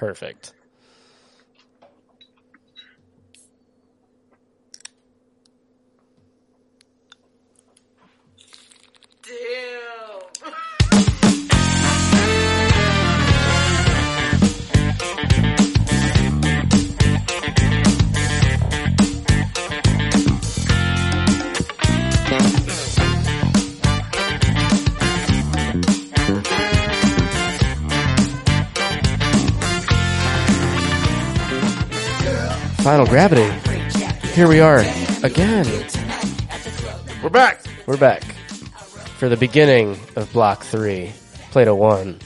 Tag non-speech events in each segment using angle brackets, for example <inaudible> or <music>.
Perfect. Final gravity. Here we are again. We're back. We're back for the beginning of block three, Plato one.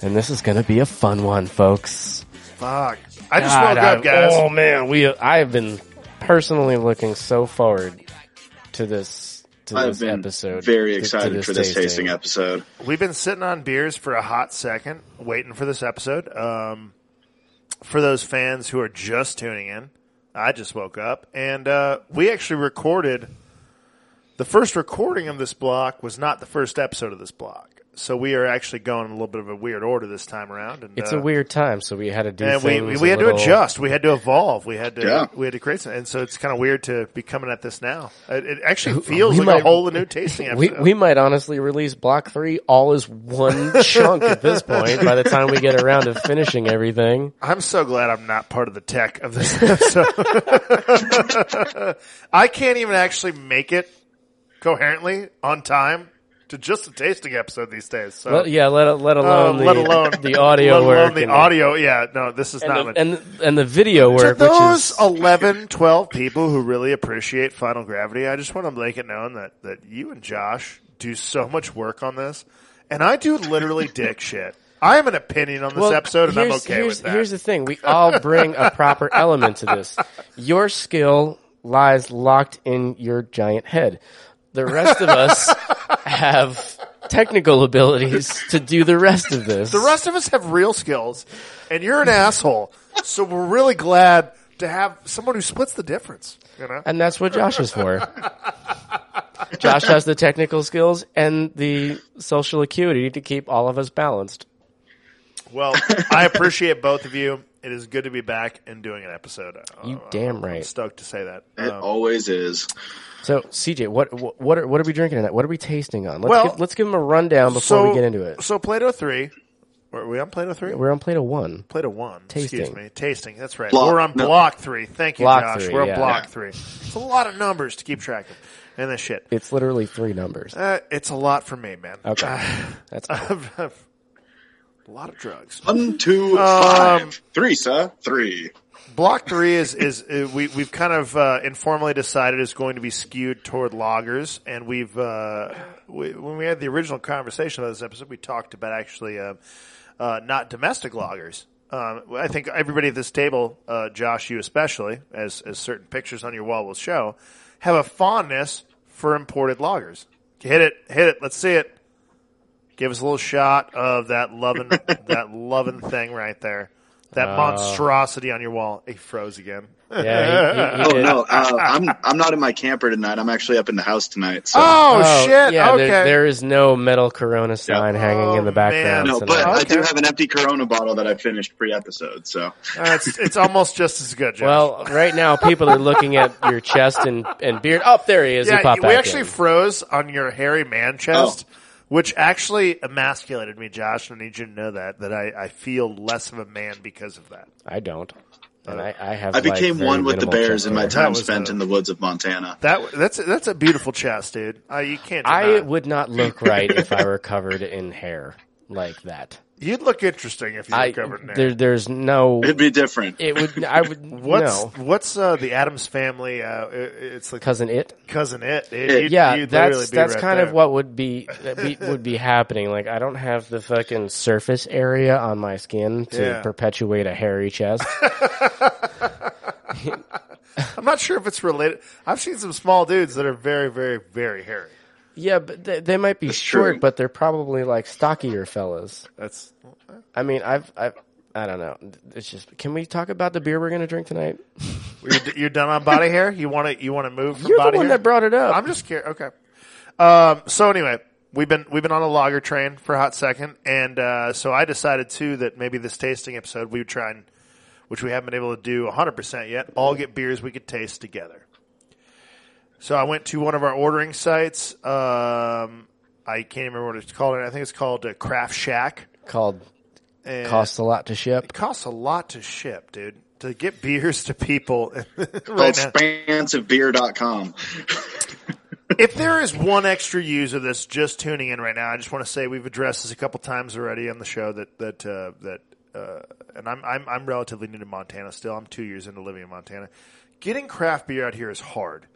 And this is gonna be a fun one, folks. Fuck. I just God, woke up, I- guys. Oh man, we I have been personally looking so forward to this to I've this been episode. very to- to excited for this tasting episode. We've been sitting on beers for a hot second, waiting for this episode. Um, for those fans who are just tuning in, I just woke up and uh, we actually recorded. The first recording of this block was not the first episode of this block, so we are actually going in a little bit of a weird order this time around. And It's uh, a weird time, so we had to do and we, we a had to adjust. We had to evolve. We had to Yeah. we had to create some, and so it's kind of weird to be coming at this now. It, it actually feels we like might- a whole new tasting <laughs> We episode. we might honestly release block three all as one <laughs> chunk at this point. By the time we get around to finishing everything, I'm so glad I'm not part of the tech of this episode. <laughs> I can't even actually make it coherently on time to just a tasting episode these days. So, Let- yeah, let let alone um, the, let alone the audio let alone work the audio. Yeah, no, this is and not. the, and and the video to work, which those is 11, 12 people who really appreciate Final Gravity, I just want to make it known that, that you and Josh do so much work on this, and I do literally <laughs> dick shit. I have an opinion on this Well, episode, and I'm okay with that. Here's the thing: we all bring a proper element to this. <laughs> Your skill lies locked in your giant head. The rest of us have technical abilities to do the rest of this. The rest of us have real skills, and you're an asshole. So we're really glad to have someone who splits the difference. You know, and that's what Josh is for. Josh has the technical skills and the social acuity to keep all of us balanced. Well, I appreciate both of you. It is good to be back and doing an episode. You Uh, damn I'm right. stoked to say that. It Um, always is. So, CJ, what what what are, what are we drinking tonight? What are we tasting on? Let's Well, give, let's give them a rundown before so we get into it. So Plato three. Are we on Plato three? We're on Plato one. Plato one. Excuse me. Tasting. That's right. Block- We're on no. block three. Thank you, Block Josh. three, We're on yeah. block Yeah. three. It's a lot of numbers to keep track of. And this shit. It's literally three numbers. Uh, it's a lot for me, man. Okay. <laughs> That's cool. I've- I've- a lot of drugs. One, two, Um, five. Three, sir. Three. Block three is is uh, we we've kind of uh, informally decided is going to be skewed toward lagers, and we've uh, we, when we had the original conversation about this episode, we talked about actually uh, uh, not domestic lagers. Um, I think everybody at this table, uh, Josh, you especially, as as certain pictures on your wall will show, have a fondness for imported lagers. Hit it, hit it. Let's see it. Give us a little shot of that loving <laughs> that loving thing right there. That monstrosity on your wall. He froze again. Yeah, he- he- he <laughs> Oh did. no, uh, I'm I'm not in my camper tonight. I'm actually up in the house tonight. So Oh, Oh, shit! Yeah, okay. there, there is no metal Corona sign hanging in the Oh, background. man. no, tonight. but I do have an empty Corona bottle that I finished pre-episode. So Uh, it's, it's almost just as good. Josh. well, right now people are looking at your chest and, and beard. Oh, there he is. he yeah, popped we back actually in. froze on your hairy man chest, Oh. Which actually emasculated me, Josh. And I need you to know that that I, I feel less of a man because of that. I don't. And I, I have. I became very one with the bears in my time spent a- in the woods of Montana. That that's that's a beautiful chest, dude. Uh, you can't. I would not look right if I were covered in hair like that. You'd look interesting if you were I covered in hair. there, there's no. It'd be different. It would. I would. <laughs> What's no. what's uh, the Adams family? Uh, it- it's like Cousin it. cousin it. Dude. It- You'd- Yeah, you'd that's be that's right kind there. of what would be, be <laughs> would be happening. Like I don't have the fucking surface area on my skin to Yeah. perpetuate a hairy chest. <laughs> I'm not sure if it's related. I've seen some small dudes that are very, very, very hairy. Yeah, but they, they might be That's short, true. but they're probably like stockier fellas. That's I mean, I've I've I don't know. It's just. Can we talk about the beer we're gonna drink tonight? <laughs> you're, you're done on body hair. You want to you want to move from You're body the one hair? that brought it up. I'm just curious. Okay. Um, so anyway, we've been we've been on a lager train for a hot second, and uh, so I decided too that maybe this tasting episode we would try and, which we haven't been able to do 100 percent yet, all get beers we could taste together. So I went to one of our ordering sites. Um, I can't remember what it's called. I think it's called uh, Craft Shack. Called And costs a lot to ship. It costs a lot to ship, dude. To get beers to people <laughs> right Called now. expansivebeer.com. if there is one extra user that's just tuning in right now, I just want to say we've addressed this a couple times already on the show that that uh, that uh, and I'm, I'm I'm relatively new to Montana still. I'm two years into living in Montana. Getting craft beer out here is hard,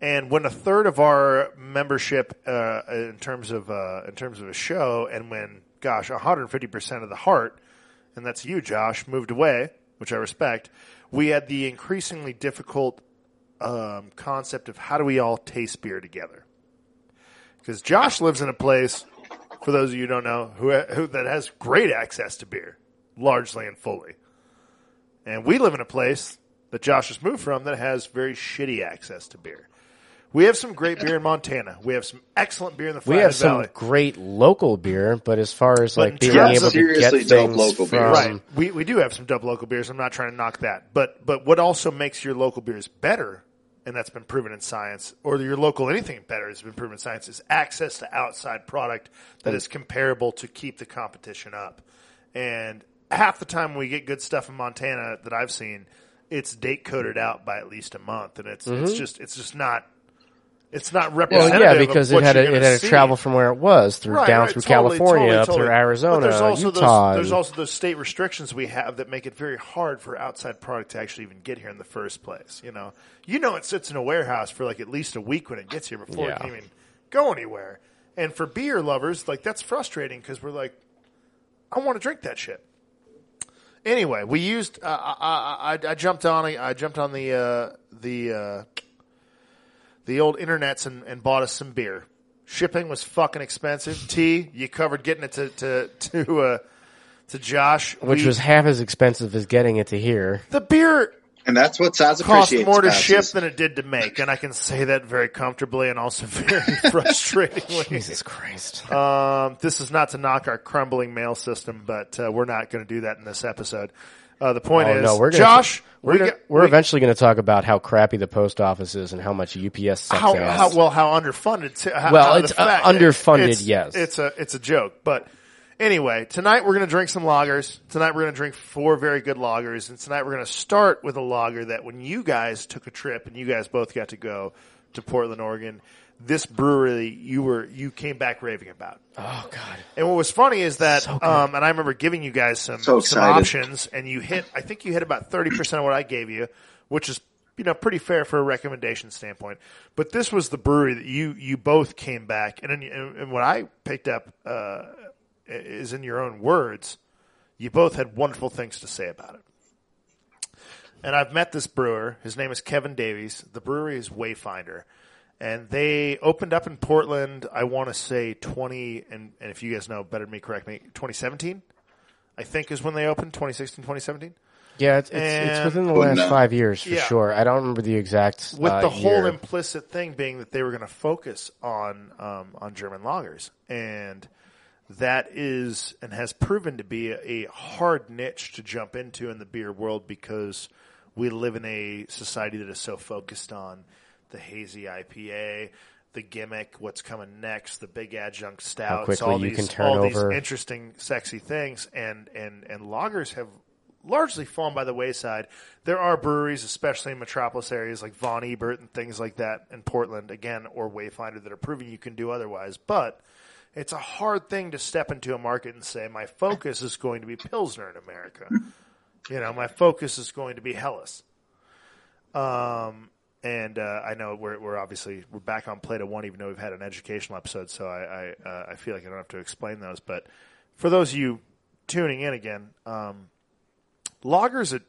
and when a third of our membership uh, in terms of uh, in terms of a show, and when gosh, 150 percent of the heart, and that's you, Josh, moved away, which I respect. We had the increasingly difficult um, concept of how do we all taste beer together? Because Josh lives in a place, for those of you who don't know, who, who that has great access to beer, largely and fully, and we live in a place that Josh has moved from that has very shitty access to beer. We have some great beer in Montana. We have some excellent beer in the We Flathead have some Valley. great local beer, but as far as But like being yeah, able to seriously get dope things local beer. from, Right. We we do have some dope local beers. I'm not trying to knock that. But but what also makes your local beers better, and that's been proven in science, or your local anything better has been proven in science, is access to outside product that is comparable to keep the competition up. And half the time we get good stuff in Montana that I've seen, it's date coded out by at least a month, and it's it's mm-hmm. just it's just not. It's not Well, representative. yeah, of because it had to, it had to travel from where it was through Right, down right, through totally, California, totally, up through Arizona, But there's also Utah. Those, there's also those state restrictions we have that make it very hard for outside product to actually even get here in the first place. You know, you know, it sits in a warehouse for like at least a week when it gets here before it can even go anywhere. And for beer lovers, like that's frustrating because we're like, I want to drink that shit. Anyway, we used. Uh, I, I, I jumped on. I jumped on the uh, the uh, the old internets and, and bought us some beer. Shipping was fucking expensive. Tea, you covered getting it to to to uh, to Josh, which We- was half as expensive as getting it to here. the beer And that's what Saz cost more to Passes. ship than it did to make, and I can say that very comfortably and also <laughs> very <laughs> frustratingly. Jesus Christ! Um, this is not to knock our crumbling mail system, but uh, we're not going to do that in this episode. Uh, the point Oh is, no, we're gonna, Josh, We're we gonna, got- we're we- eventually going to talk about how crappy the post office is and how much UPS sucks how, how well how underfunded. How, Well, how it's, uh, underfunded, it's- yes. it's a it's a joke. But anyway, tonight we're going to drink some lagers. Tonight we're going to drink four very good lagers, and tonight we're going to start with a lager that when you guys took a trip and you guys both got to go to Portland, Oregon, this brewery you were you came back raving about. oh God! And what was funny is that, So um, and I remember giving you guys some So some options, and you hit. I think you hit about thirty percent of what I gave you, which is you know pretty fair for a recommendation standpoint. But this was the brewery that you you both came back, and and, and what I picked up uh, is in your own words, you both had wonderful things to say about it. And I've met this brewer. His name is Kevin Davies. The brewery is Wayfinder. And they opened up in Portland, I want to say 20, and, and if you guys know better than me, correct me, 2017, I think is when they opened, 2016, 2017. Yeah, it's, it's, it's within the last no. five years for Yeah. sure. I don't remember the exact With uh, the whole year. implicit thing being that they were going to focus on, um, on German lagers. And that is, and has proven to be a, a hard niche to jump into in the beer world because we live in a society that is so focused on the hazy IPA, the gimmick, what's coming next, the big adjunct stouts, all you these can turn all these over- interesting, sexy things, and and and lagers have largely fallen by the wayside. There are breweries, especially in metropolis areas like Von Ebert and things like that in Portland, again, or Wayfinder, that are proving you can do otherwise, but. It's a hard thing to step into a market and say, my focus is going to be Pilsner in America. You know, my focus is going to be Helles. Um, and uh, I know we're, we're obviously we're back on Plato One, even though we've had an educational episode. So I I, uh, I feel like I don't have to explain those. But for those of you tuning in again, um, lagers it,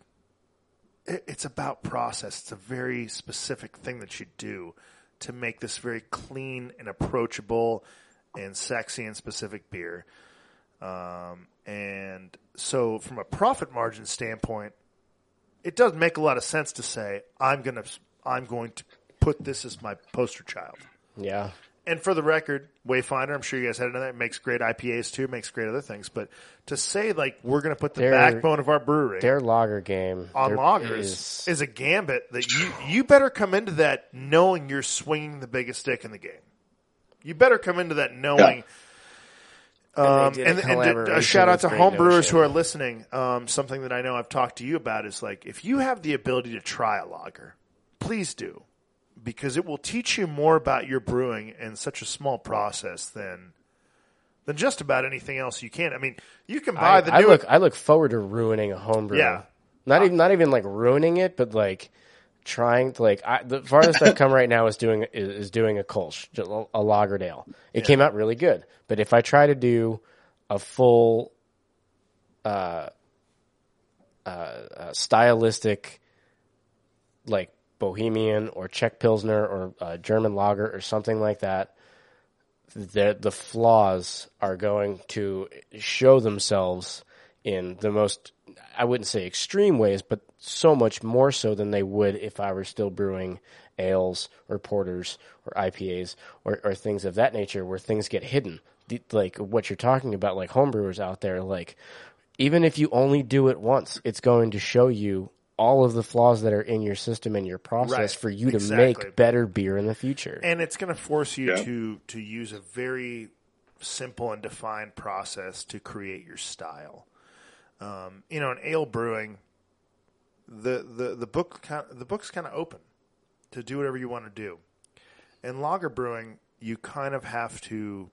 it it's about process. It's a very specific thing that you do to make this very clean and approachable and sexy and specific beer. Um, and so, from a profit margin standpoint, it doesn't make a lot of sense to say I'm gonna I'm going to put this as my poster child. Yeah. and for the record, Wayfinder, I'm sure you guys had another. Makes great IPAs too. Makes great other things. But to say like we're going to put the Their- backbone of our brewery Their lager game on there lagers is- is, a gambit that you you better come into that knowing you're swinging the biggest stick in the game. You better come into that knowing. Um, they did a and, and a shout out to Great home brewers who are listening. Um, something that I know I've talked to you about is like if you have the ability to try a lager, please do, because it will teach you more about your brewing in such a small process than than just about anything else you can. I mean, you can buy I, the I look I look forward to ruining a homebrew. Yeah. Not even not even like ruining it, but like trying to like I, the farthest I've come right now is doing is, is doing a Kolsch, a Lagerdale. It came out really good, but if I try to do a full uh, uh, uh, stylistic like Bohemian or Czech Pilsner or uh, German Lager or something like that, the the flaws are going to show themselves in the most I wouldn't say extreme ways, but so much more so than they would if I were still brewing ales or porters or IPAs or, or things of that nature where things get hidden. The, like what you're talking about, like homebrewers out there, like even if you only do it once, it's going to show you all of the flaws that are in your system and your process Right. for you to Exactly. make better beer in the future. and it's going to force you Yeah. to to use a very simple and defined process to create your style. Um, you know, in ale brewing, the the the book kind the book's kind of open to do whatever you want to do. In lager brewing, you kind of have to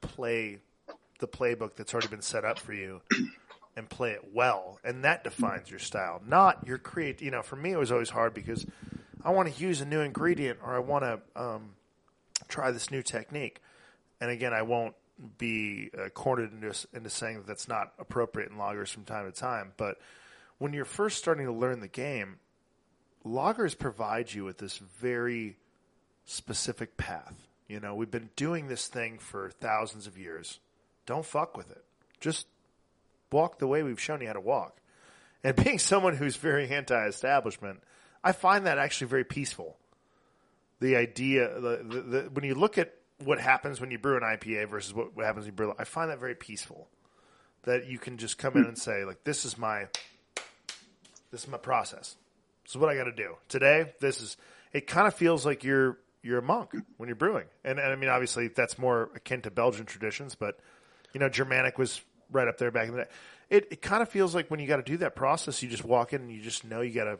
play the playbook that's already been set up for you and play it well, and that defines your style, not your create. You know, for me, it was always hard because I want to use a new ingredient or I want to um, try this new technique, and again, I won't be uh, cornered into into saying that that's not appropriate in lagers from time to time, but when you're first starting to learn the game, lagers provide you with this very specific path. You know, we've been doing this thing for thousands of years. Don't fuck with it. Just walk the way we've shown you how to walk. And being someone who's very anti-establishment, I find that actually very peaceful. The idea, the, the, the, when you look at what happens when you brew an IPA versus what, what happens when you brew, I find that very peaceful. That you can just come in and say, like, this is my, this is my process. This is what I got to do today. This is. It kind of feels like you're you're a monk when you're brewing, and, and I mean, obviously, that's more akin to Belgian traditions, but you know, Germanic was right up there back in the day. It it kind of feels like when you got to do that process, you just walk in and you just know you got to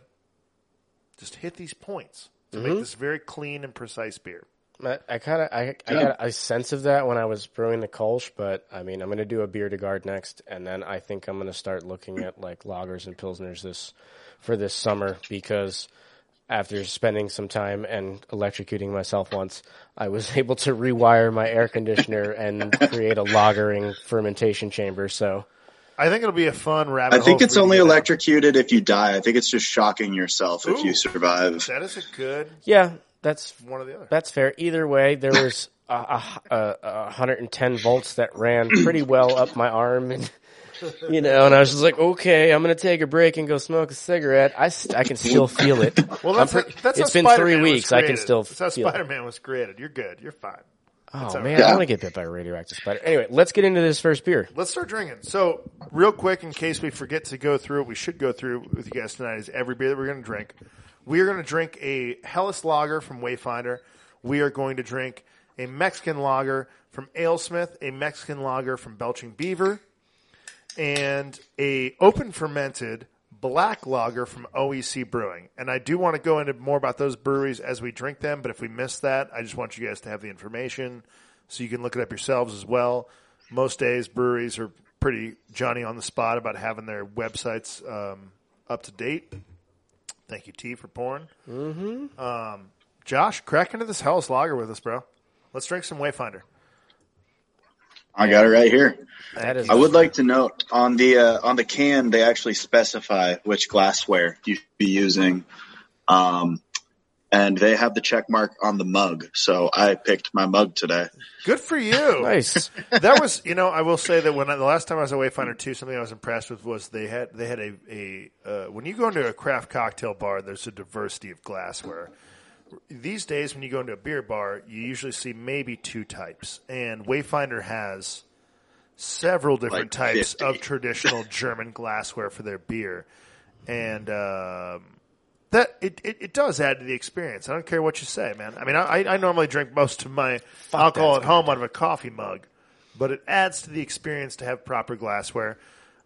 just hit these points to make mm-hmm. this very clean and precise beer. I- I kind of I, I got a sense of that when I was brewing the Kolsch, but I mean I'm going to do a bière de garde next, and then I think I'm going to start looking at like lagers and pilsners this for this summer because after spending some time and electrocuting myself once, I was <laughs> able to rewire my air conditioner and create a lagering fermentation chamber. So I think it'll be a fun rabbit. I think hole it's for you to only get down. electrocuted if you die. I think it's just shocking yourself if you survive. That is a good yeah, that's one of the other. That's fair. Either way, there was <laughs> a, a, a, a 110 volts that ran pretty well up my arm, and you know, and I was just like, okay, I'm gonna take a break and go smoke a cigarette. I, st- I can still feel it. <laughs> Well, that's pre- how, that's it's been Spider-Man three weeks. I can still That's how it. Spider-Man was created. You're good. You're fine. Oh man. I want to get bit by a radioactive spider. Anyway, let's get into this first beer. Let's start drinking. So, real quick, in case we forget to go through, what we should go through with you guys tonight is every beer that we're going to drink. We are going to drink a Helles Lager from Wayfinder. We are going to drink a Mexican Lager from Alesmith, a Mexican Lager from Belching Beaver, and a open fermented black lager from OEC Brewing. And I do want to go into more about those breweries as we drink them, but if we miss that, I just want you guys to have the information so you can look it up yourselves as well. Most days breweries are pretty Johnny on the spot about having their websites um, up to date. Thank you, T, for pouring. Mm-hmm. Um, Josh, crack into this Helles Lager with us, bro. Let's drink some Wayfinder. I got it right here. That is. I would like to note on the uh, on the can they actually specify which glassware you should be using, um, and they have the check mark on the mug. So I picked my mug today. Good for you. nice. <laughs> that was, you know, I will say that when I, the last time I was at Wayfinder two, something I was impressed with was they had they had a a uh, when you go into a craft cocktail bar, there's a diversity of glassware. These days when you go into a beer bar, you usually see maybe two types, and Wayfinder has several different Like types 50. of traditional <laughs> German glassware for their beer, and um, that it, it, it does add to the experience. I don't care what you say, man. I mean, I, I normally drink most of my alcohol at home out of a coffee mug, but it adds to the experience to have proper glassware.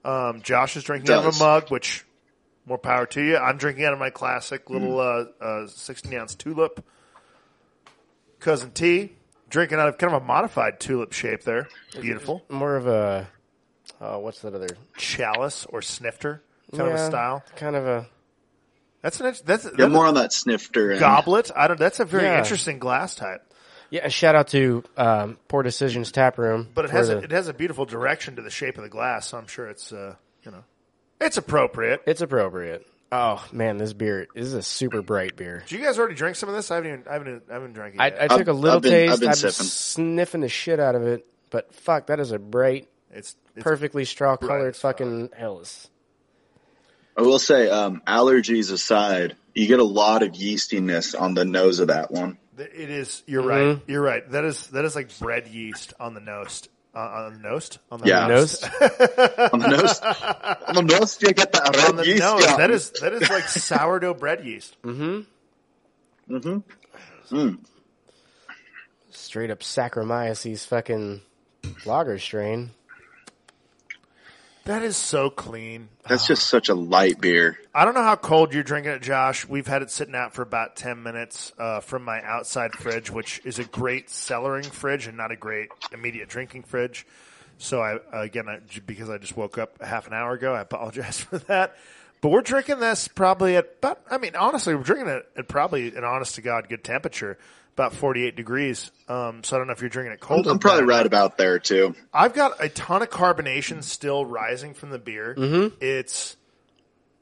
Um, Josh is drinking out of a mug, which more power to you. I'm drinking out of my classic little Hmm. uh, uh, 16 ounce tulip. Cousin T drinking out of kind of a modified tulip shape there. Beautiful More of a uh, what's that other chalice or snifter kind of a style. Kind of a That's an that's, Yeah, that's more on that snifter. end. goblet. I don't. That's a very Yeah. interesting glass type. yeah. A shout out to um, Poor Decisions Tap Room. But it has the- a, it has a beautiful direction to the shape of the glass, so I'm sure it's uh, you know it's appropriate. it's appropriate. Oh man, this beer this is a super bright beer. Did you guys already drink some of this? I haven't even I haven't I haven't drank it I, yet. I took a I've- little I've been- taste. I've been I'm sipping. sniffing the shit out of it, but fuck, that is a bright, it's, it's perfectly straw colored as fuck. fucking Helles. I will say, um, allergies aside, you get a lot of yeastiness on the nose of that one. It is. You're Mm-hmm. right. You're right. That is that is like bread yeast on the nose. Uh, on the nose. On the Yeah. Nose? <laughs> On the nose, on the nose, you get that on the yeast. nose. yeah. That is that is like sourdough bread yeast. Mm-hmm. Mm-hmm. Mm. Straight up Saccharomyces fucking lager strain. That is so clean. That's just such a light beer. I don't know how cold you're drinking it, Josh. We've had it sitting out for about 10 minutes uh, from my outside fridge, which is a great cellaring fridge and not a great immediate drinking fridge. So I, again, I, because I just woke up half an hour ago, I apologize <laughs> for that. But we're drinking this probably at but I mean, honestly, we're drinking it at probably an honest to God good temperature, about 48 degrees. Um, so I don't know if you're drinking it I'm, cold. I'm probably right about there too. I've got a ton of carbonation still rising from the beer. Mm-hmm. It's,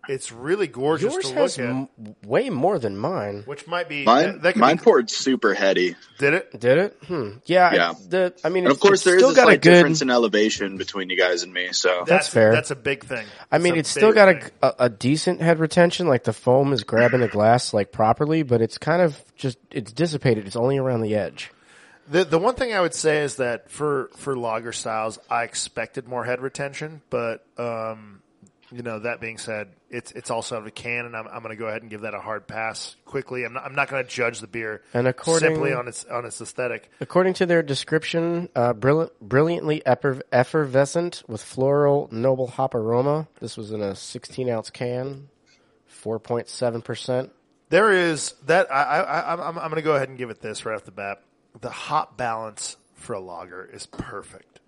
it's really gorgeous Yours to look has at. m- way more than mine. which might be Mine, that, that could mine be, poured super heady, did it Did it? Hmm. Yeah. Yeah. I, the I mean, and it's, of course it's there is still a got a slight good. difference in elevation between you guys and me. So that's fair. that's a big thing I mean, it's still got a, a a decent head retention. Like the foam is grabbing the glass like properly, but it's kind of just it's dissipated. It's only around the edge. the the one thing I would say is that for for lager styles I expected more head retention but um you know that being said it's it's also out of a can and I'm I'm going to go ahead and give that a hard pass quickly I'm not, I'm not going to judge the beer And according- simply on its on its aesthetic According to their description, uh, brilliant, brilliantly effervescent with floral noble hop aroma. This was in a 16 ounce can, 4.7 percent. There is that I, I, I I'm, I'm going to go ahead and give it this right off the bat. The hop balance for a lager is perfect.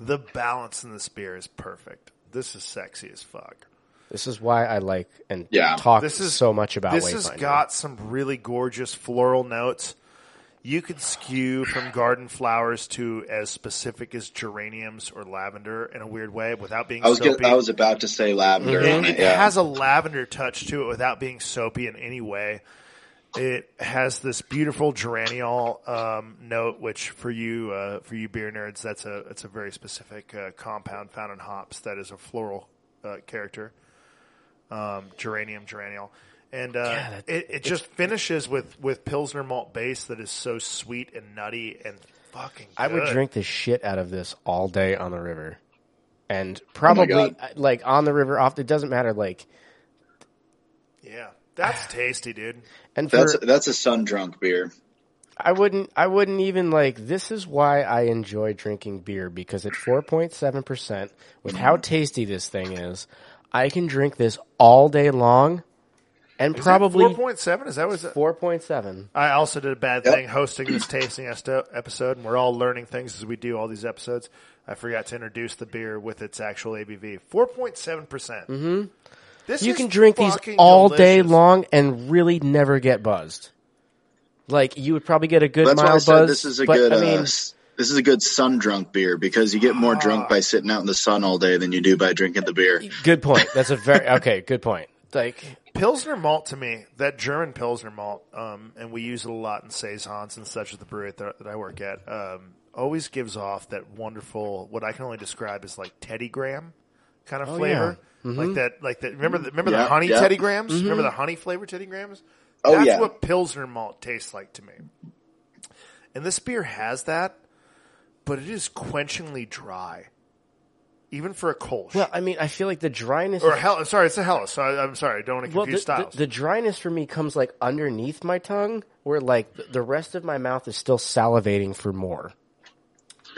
The balance in this beer is perfect. This is sexy as fuck. This is why I like and Yeah. talk This is so much about This Wayfinder. has got some really gorgeous floral notes. You could skew from garden flowers to as specific as geraniums or lavender in a weird way without being I was soapy. get, I was about to say lavender It, on it it. Yeah. has a lavender touch to it without being soapy in any way. It has this beautiful geraniol um, note, which for you uh, for you beer nerds, that's a it's a very specific uh, compound found in hops that is a floral uh, character. Um, geranium, geraniol, and uh, Yeah, that- it, it just finishes with with pilsner malt base that is so sweet and nutty and fucking. I would drink the shit out of this all day on the river, and Oh probably God. uh, like on the river off. It doesn't matter. Like Yeah, that's tasty, dude. and for That's that's a sun drunk beer. I wouldn't I wouldn't even like this is why I enjoy drinking beer because at 4.7% with how tasty this thing is, I can drink this all day long and probably four point seven. Is that what? It, 4.7. I also did a bad Yep. thing hosting this tasting episode, and we're all learning things as we do all these episodes. I forgot to introduce the beer with its actual ABV, four point seven percent. Mm-hmm. This You is can drink these fucking all day long and really never get buzzed. Like you would probably get a good That's why I mild said buzz. this is a but, good. I uh, mean, s- this is a good sun drunk beer because you get more drunk by sitting out in the sun all day than you do by drinking the beer. good point. That's a very okay. Good point. Like Pilsner malt to me, that German Pilsner malt, um, and we use it a lot in saisons and such at the brewery that, that I work at. Um, always gives off that wonderful, what I can only describe as like Teddy Graham kind of Oh, flavor, yeah. like that, like that. Remember the remember the honey yeah. Teddy Grahams? Remember the honey flavored Teddy Grahams? Oh, That's yeah. what Pilsner malt tastes like to me. And this beer has that, but it is quenchingly dry. Even for a Kolsch. Well, I mean, I feel like the dryness or hell, sorry, it's a Helles. So I, I'm sorry, I don't want to confuse the, the, styles. the dryness for me comes like underneath my tongue, where like the- the rest of my mouth is still salivating for more.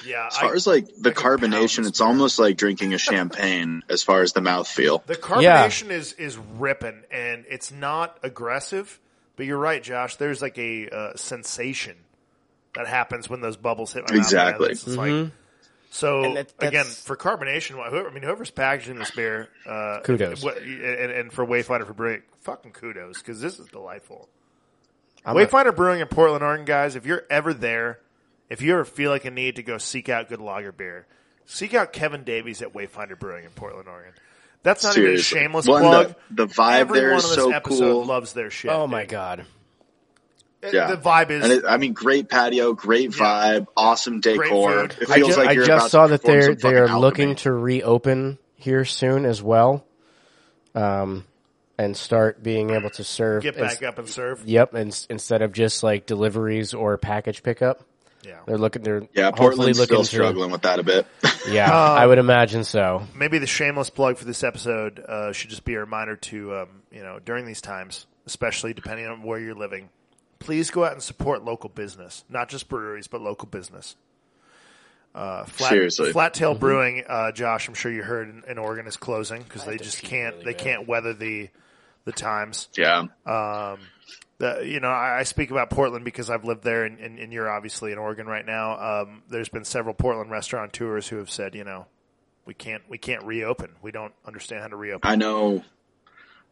yeah, As far I- as like the I carbonation, it's beer. almost like drinking a champagne as far as the mouth feel. The carbonation is is ripping, and it's not aggressive. But you're right, Josh. There's like a uh, sensation that happens when those bubbles hit my mouth. Exactly. It's like so that- again for carbonation. Whoever, I mean, whoever's packaging this beer, uh, Kudos. what- and, and for Wayfinder for brewing, fucking kudos because this is delightful. I'm a- Wayfinder Brewing in Portland, Oregon, guys. If you're ever there, if you ever feel like a need to go seek out good lager beer, seek out Kevin Davies at Wayfinder Brewing in Portland, Oregon. That's not even a shameless Well, plug. the- the vibe Everyone there is on this so episode cool. loves their shit. oh my god! Uh, Yeah. The vibe is And it, I mean, great patio, great vibe, awesome decor. food. It I, feels ju- like I just saw that they're they are looking to reopen here soon as well, um, and start being able to serve. get ins- back up and serve. Yep, and instead of just like deliveries or package pickup, Yeah. they're looking. They're Yeah, Portland's looking still to. struggling with that a bit. <laughs> Yeah, Um, I would imagine so. Maybe the shameless plug for this episode uh, should just be a reminder to um, you know during these times, especially depending on where you're living, please go out and support local business, not just breweries, but local business. Uh, flat, Seriously. Flat Tail Mm-hmm. Brewing, uh, Josh, I'm sure you heard in, in Oregon is closing because they just can't really they bad. can't weather the the times. yeah. The, you know, I, I speak about Portland because I've lived there, and, and, and you're obviously in Oregon right now. Um, there's been several Portland restaurateurs who have said, you know, we can't we can't reopen. We don't understand how to reopen. I know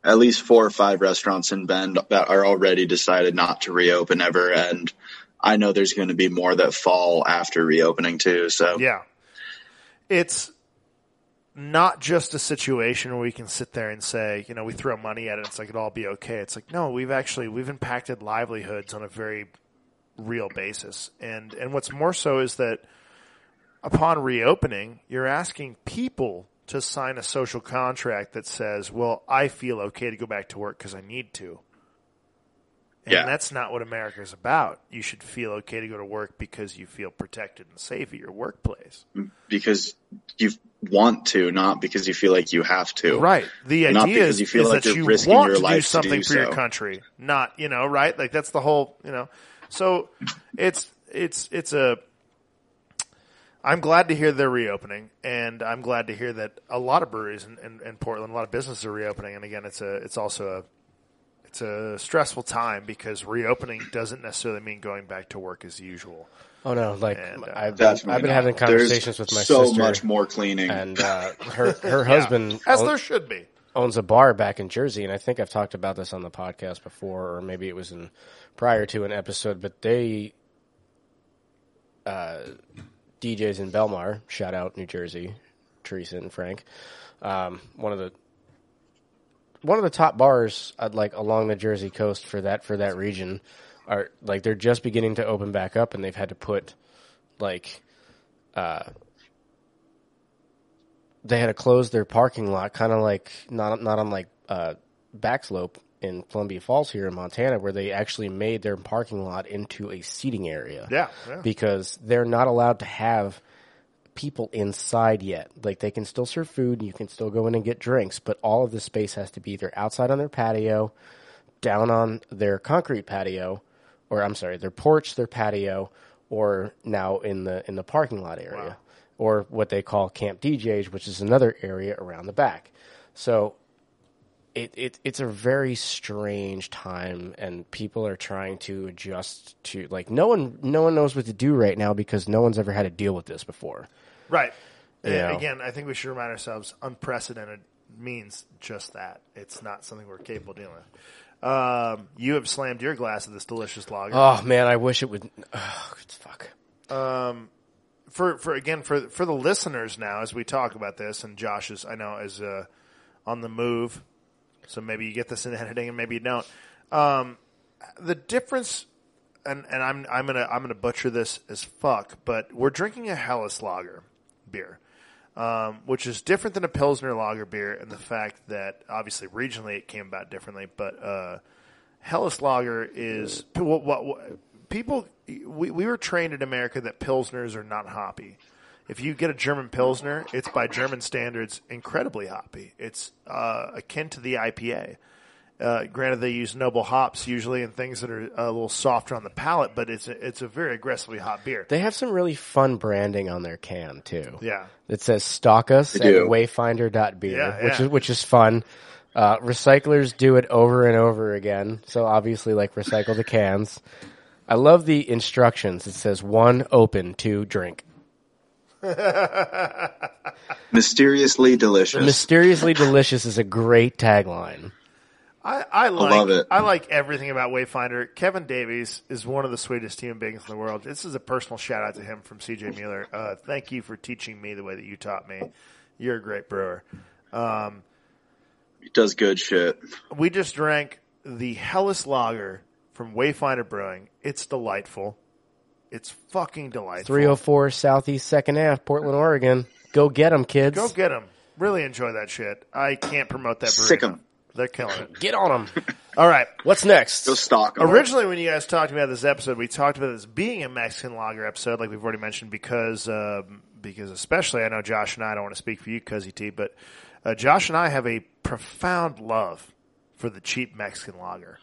at least four or five restaurants in Bend that are already decided not to reopen ever, and I know there's going to be more that fall after reopening too. So Yeah. It's not just a situation where we can sit there and say, you know, we throw money at it. It's like it'll all be okay. It's like, no, we've actually, we've impacted livelihoods on a very real basis. And, and what's more so is that upon reopening, you're asking people to sign a social contract that says, well, I feel okay to go back to work because I need to. And Yeah. that's not what America is about. You should feel okay to go to work because you feel protected and safe at your workplace. because you want to, not because you feel like you have to. Right. The Not idea is, you feel is like that risking want your to do life to something do for your country, not you know, right? Like that's the whole, you know. So it's it's it's a. I'm glad to hear they're reopening, and I'm glad to hear that a lot of breweries in, in, in Portland, a lot of businesses are reopening. And again, it's a it's also a it's a stressful time because reopening doesn't necessarily mean going back to work as usual. Oh no, like And, uh, I've been, I've been not. having conversations There's with my so sister, much more cleaning. and uh, <laughs> her her husband as own- there should be. owns a bar back in Jersey, and I think I've talked about this on the podcast before, or maybe it was in prior to an episode. But they, uh, D'Jais in Belmar, shout out New Jersey, Teresa and Frank, um, one of the one of the top bars I'd like along the Jersey coast for that for that region are like they're just beginning to open back up, and they've had to put like they had to close their parking lot, kind of like not not on like uh, Backslope in Columbia Falls here in Montana, where they actually made their parking lot into a seating area. Yeah, yeah. because they're not allowed to have people inside yet. Like they can still serve food, and you can still go in and get drinks, but all of the space has to be either outside on their patio, down on their concrete patio, or I'm sorry, their porch, their patio, or now in the in the parking lot area, or what they call Camp D'Jais, which is another area around the back. So it, it it's a very strange time, and people are trying to adjust to like no one no one knows what to do right now because no one's ever had to deal with this before. Right. Yeah. Again, I think we should remind ourselves unprecedented means just that. It's not something we're capable of dealing with. Um, you have slammed your glass of this delicious lager. Oh man, I wish it would. Oh, fuck. for for again for for the listeners now as we talk about this, and Josh is I know is uh, on the move, so maybe you get this in editing and maybe you don't. Um, the difference, and and I'm I'm gonna I'm gonna butcher this as fuck, but we're drinking a Helles lager beer. Um, which is different than a Pilsner lager beer and the fact that obviously regionally it came about differently, but uh, Helles Lager is what, what, what people. We, we were trained in America that pilsners are not hoppy. If you get a German pilsner, it's by German standards incredibly hoppy. It's uh, akin to the IPA. Uh, granted, they use noble hops usually and things that are a little softer on the palate, but it's a, it's a very aggressively hot beer. They have some really fun branding on their can too. Yeah. It says stalk us at do. wayfinder.beer, Yeah, which yeah. is which is fun. Uh, recyclers do it over and over again. So obviously like recycle the cans. I love the instructions. It says one open, two drink. <laughs> Mysteriously delicious. Mysteriously delicious is a great tagline. I, I like love it. I like everything about Wayfinder. Kevin Davies is one of the sweetest human beings in the world. This is a personal shout out to him from CJ Mueller. Uh, thank you for teaching me the way that you taught me. You're a great brewer. Um, He does good shit. we just drank the Helles Lager from Wayfinder Brewing. It's delightful. It's fucking delightful. 304 Southeast Second Half, Portland, Oregon. Go get them, kids. Go get them. Really enjoy that shit. I can't promote that brewery. Sick 'em. enough. They're killing it. Get on them. All right. What's next? Go stock 'em. Originally, when you guys talked about this episode, we talked about this being a Mexican lager episode, like we've already mentioned, because um, because especially I know Josh and I, I don't want to speak for you, Cuzzy T, but uh, Josh and I have a profound love for the cheap Mexican lager.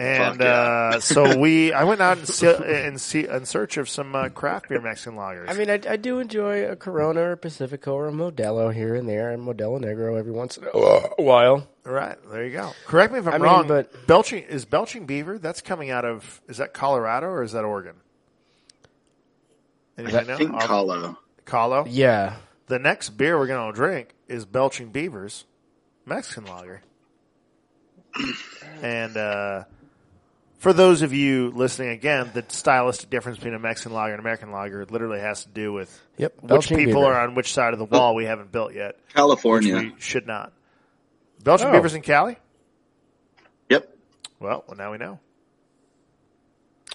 And yeah. uh, <laughs> so we, I went out and see, and see in search of some uh, craft beer Mexican lagers. I mean, I, I do enjoy a Corona or Pacifico or a Modelo here and there, and Modelo Negro every once in a while. right there you go. Correct me if I'm I mean, wrong, but- belching is belching beaver. That's coming out of is that Colorado or is that Oregon? Anybody know? I think I'll- Kahlo. Kahlo. Yeah. The next beer we're going to drink is Belching Beavers Mexican lager. <clears throat> and uh, for those of you listening again, the stylistic difference between a Mexican lager and American lager literally has to do with Yep. which Belching people Beaver. are on which side of the wall we haven't built yet, which California. we should not. Belching Oh. Beavers in Cali? Yep. Well, well, now we know.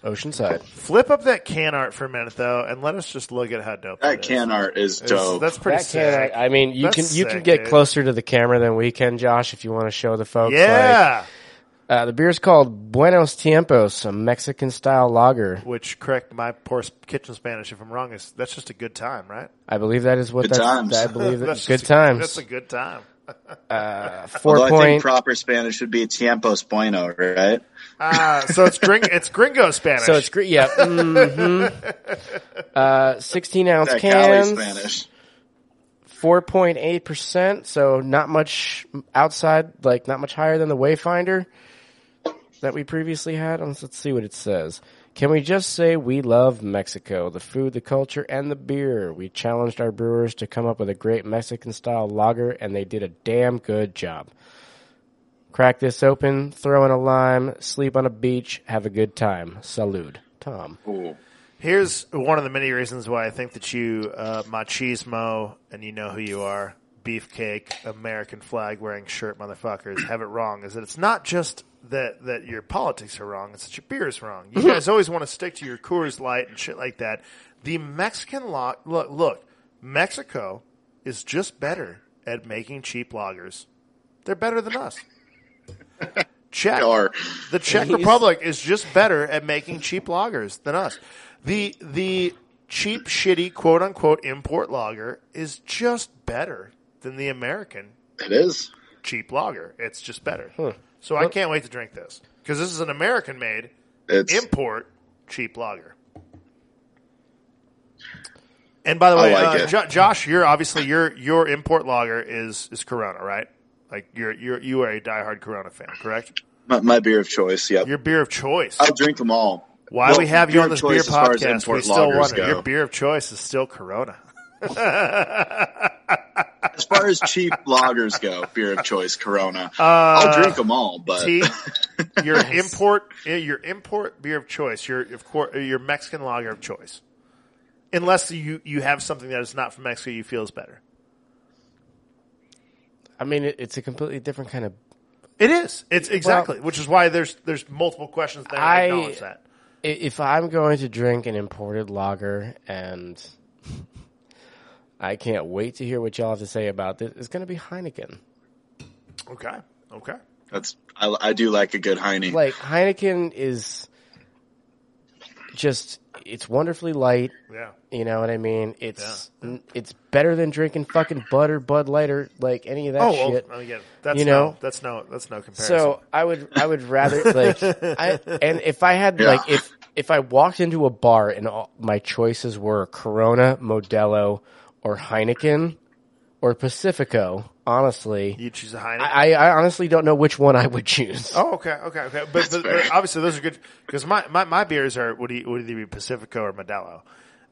Oceanside. Flip up that can art for a minute, though, and let us just look at how dope That is. That can art is It's- dope. That's pretty That can, sick. I mean, you That's can you can get dude. closer to the camera than we can, Josh, if you want to show the folks. Yeah. Like, uh, the is called Buenos Tiempos, a Mexican style lager. Which, correct my poor kitchen Spanish if I'm wrong, is that's just a good time, right? I believe that is what Good that's. times. I believe that <laughs> That's good just a- times. That's a good time. <laughs> <laughs> Four Although I think point. proper Spanish would be tiempos bueno, right? Uh, so it's gring, it's gringo Spanish. so it's great. Yeah. hmm Uh, sixteen ounce That Cali cans. Spanish. Four point eight percent. So not much outside, like not much higher than the Wayfinder that we previously had. Let's, let's see what it says. Can we just say we love Mexico, the food, the culture, and the beer? We challenged our brewers to come up with a great Mexican style lager, and they did a damn good job. Crack this open, throw in a lime, sleep on a beach, have a good time. Salud. Tom. Ooh. Here's one of the many reasons why I think that you, uh, machismo, and you know who you are, beefcake, American flag wearing shirt motherfuckers, have it wrong. Is that it's not just that that your politics are wrong; it's that your beer is wrong. You guys always want to stick to your Coors Light and shit like that. The Mexican law, look, look, Mexico is just better at making cheap lagers. They're better than us. Czech, Or the Czech He's- Republic is just better at making cheap lagers than us. The the cheap, shitty, quote unquote import lager is just better than the American it is. cheap lager. It's just better. So I can't wait to drink this because this is an American made It's import cheap lager. And by the way, like uh, it. Jo- Josh, you're obviously your your import lager is is Corona, right? Like you're you're you are a diehard Corona fan, correct? my, my beer of choice. Yep. Your beer of choice. I'll drink them all. Why Well, we have you beer on of this choice beer as far as podcast? We import still lagers wonder. go. Your beer of choice is still Corona. <laughs> <laughs> As far as cheap lagers go, beer of choice, Corona. Uh, I'll drink them all, but T, <laughs> your import, eh, your import beer of choice, your of course, your Mexican lager of choice, unless you you have something that is not from Mexico, you feel is better. I mean, it, it's a completely different kind of. It is. It's exactly, which is why there's there's multiple questions there. I I- acknowledge that. If I'm going to drink an imported lager, and I can't wait to hear what y'all have to say about this, it's going to be Heineken. Okay. Okay. That's I, I do like a good Heineken. like Heineken is just it's wonderfully light. Yeah. You know what I mean? It's it's better than drinking fucking butter or Bud Light or like any of that Oh, shit. I mean, again, that's You no, that's no, that's no comparison. So I would I would rather like I and if I had Yeah. like if if I walked into a bar and all, my choices were Corona, Modelo, or Heineken or Pacifico, honestly, you choose a Heineken. I, I honestly don't know which one I would choose. Oh, okay, okay, okay. But, but, but <laughs> obviously, those are good because my, my, my beers are would, e- would either be Pacifico or Modelo,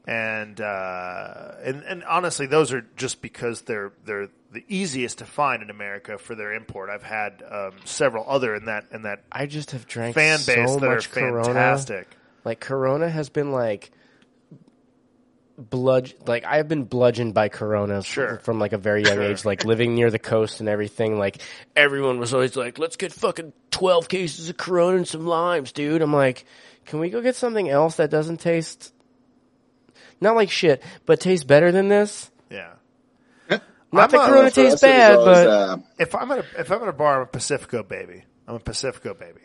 and uh, and and honestly, those are just because they're they're the easiest to find in America for their import. I've had um, several other in that in that I just have drank fan base so that are much Corona. fantastic. Like Corona has been like bludge like I've been bludgeoned by Corona Sure. from like a very young age, like living near the coast and everything. Like everyone was always like, "Let's get fucking twelve cases of Corona and some limes, dude." I'm like, "Can we go get something else that doesn't taste not like shit, but tastes better than this?" Yeah. Not that Corona For tastes bad, always, but uh, if I'm at a, if I'm at a bar, I'm a Pacifico baby. I'm a Pacifico baby.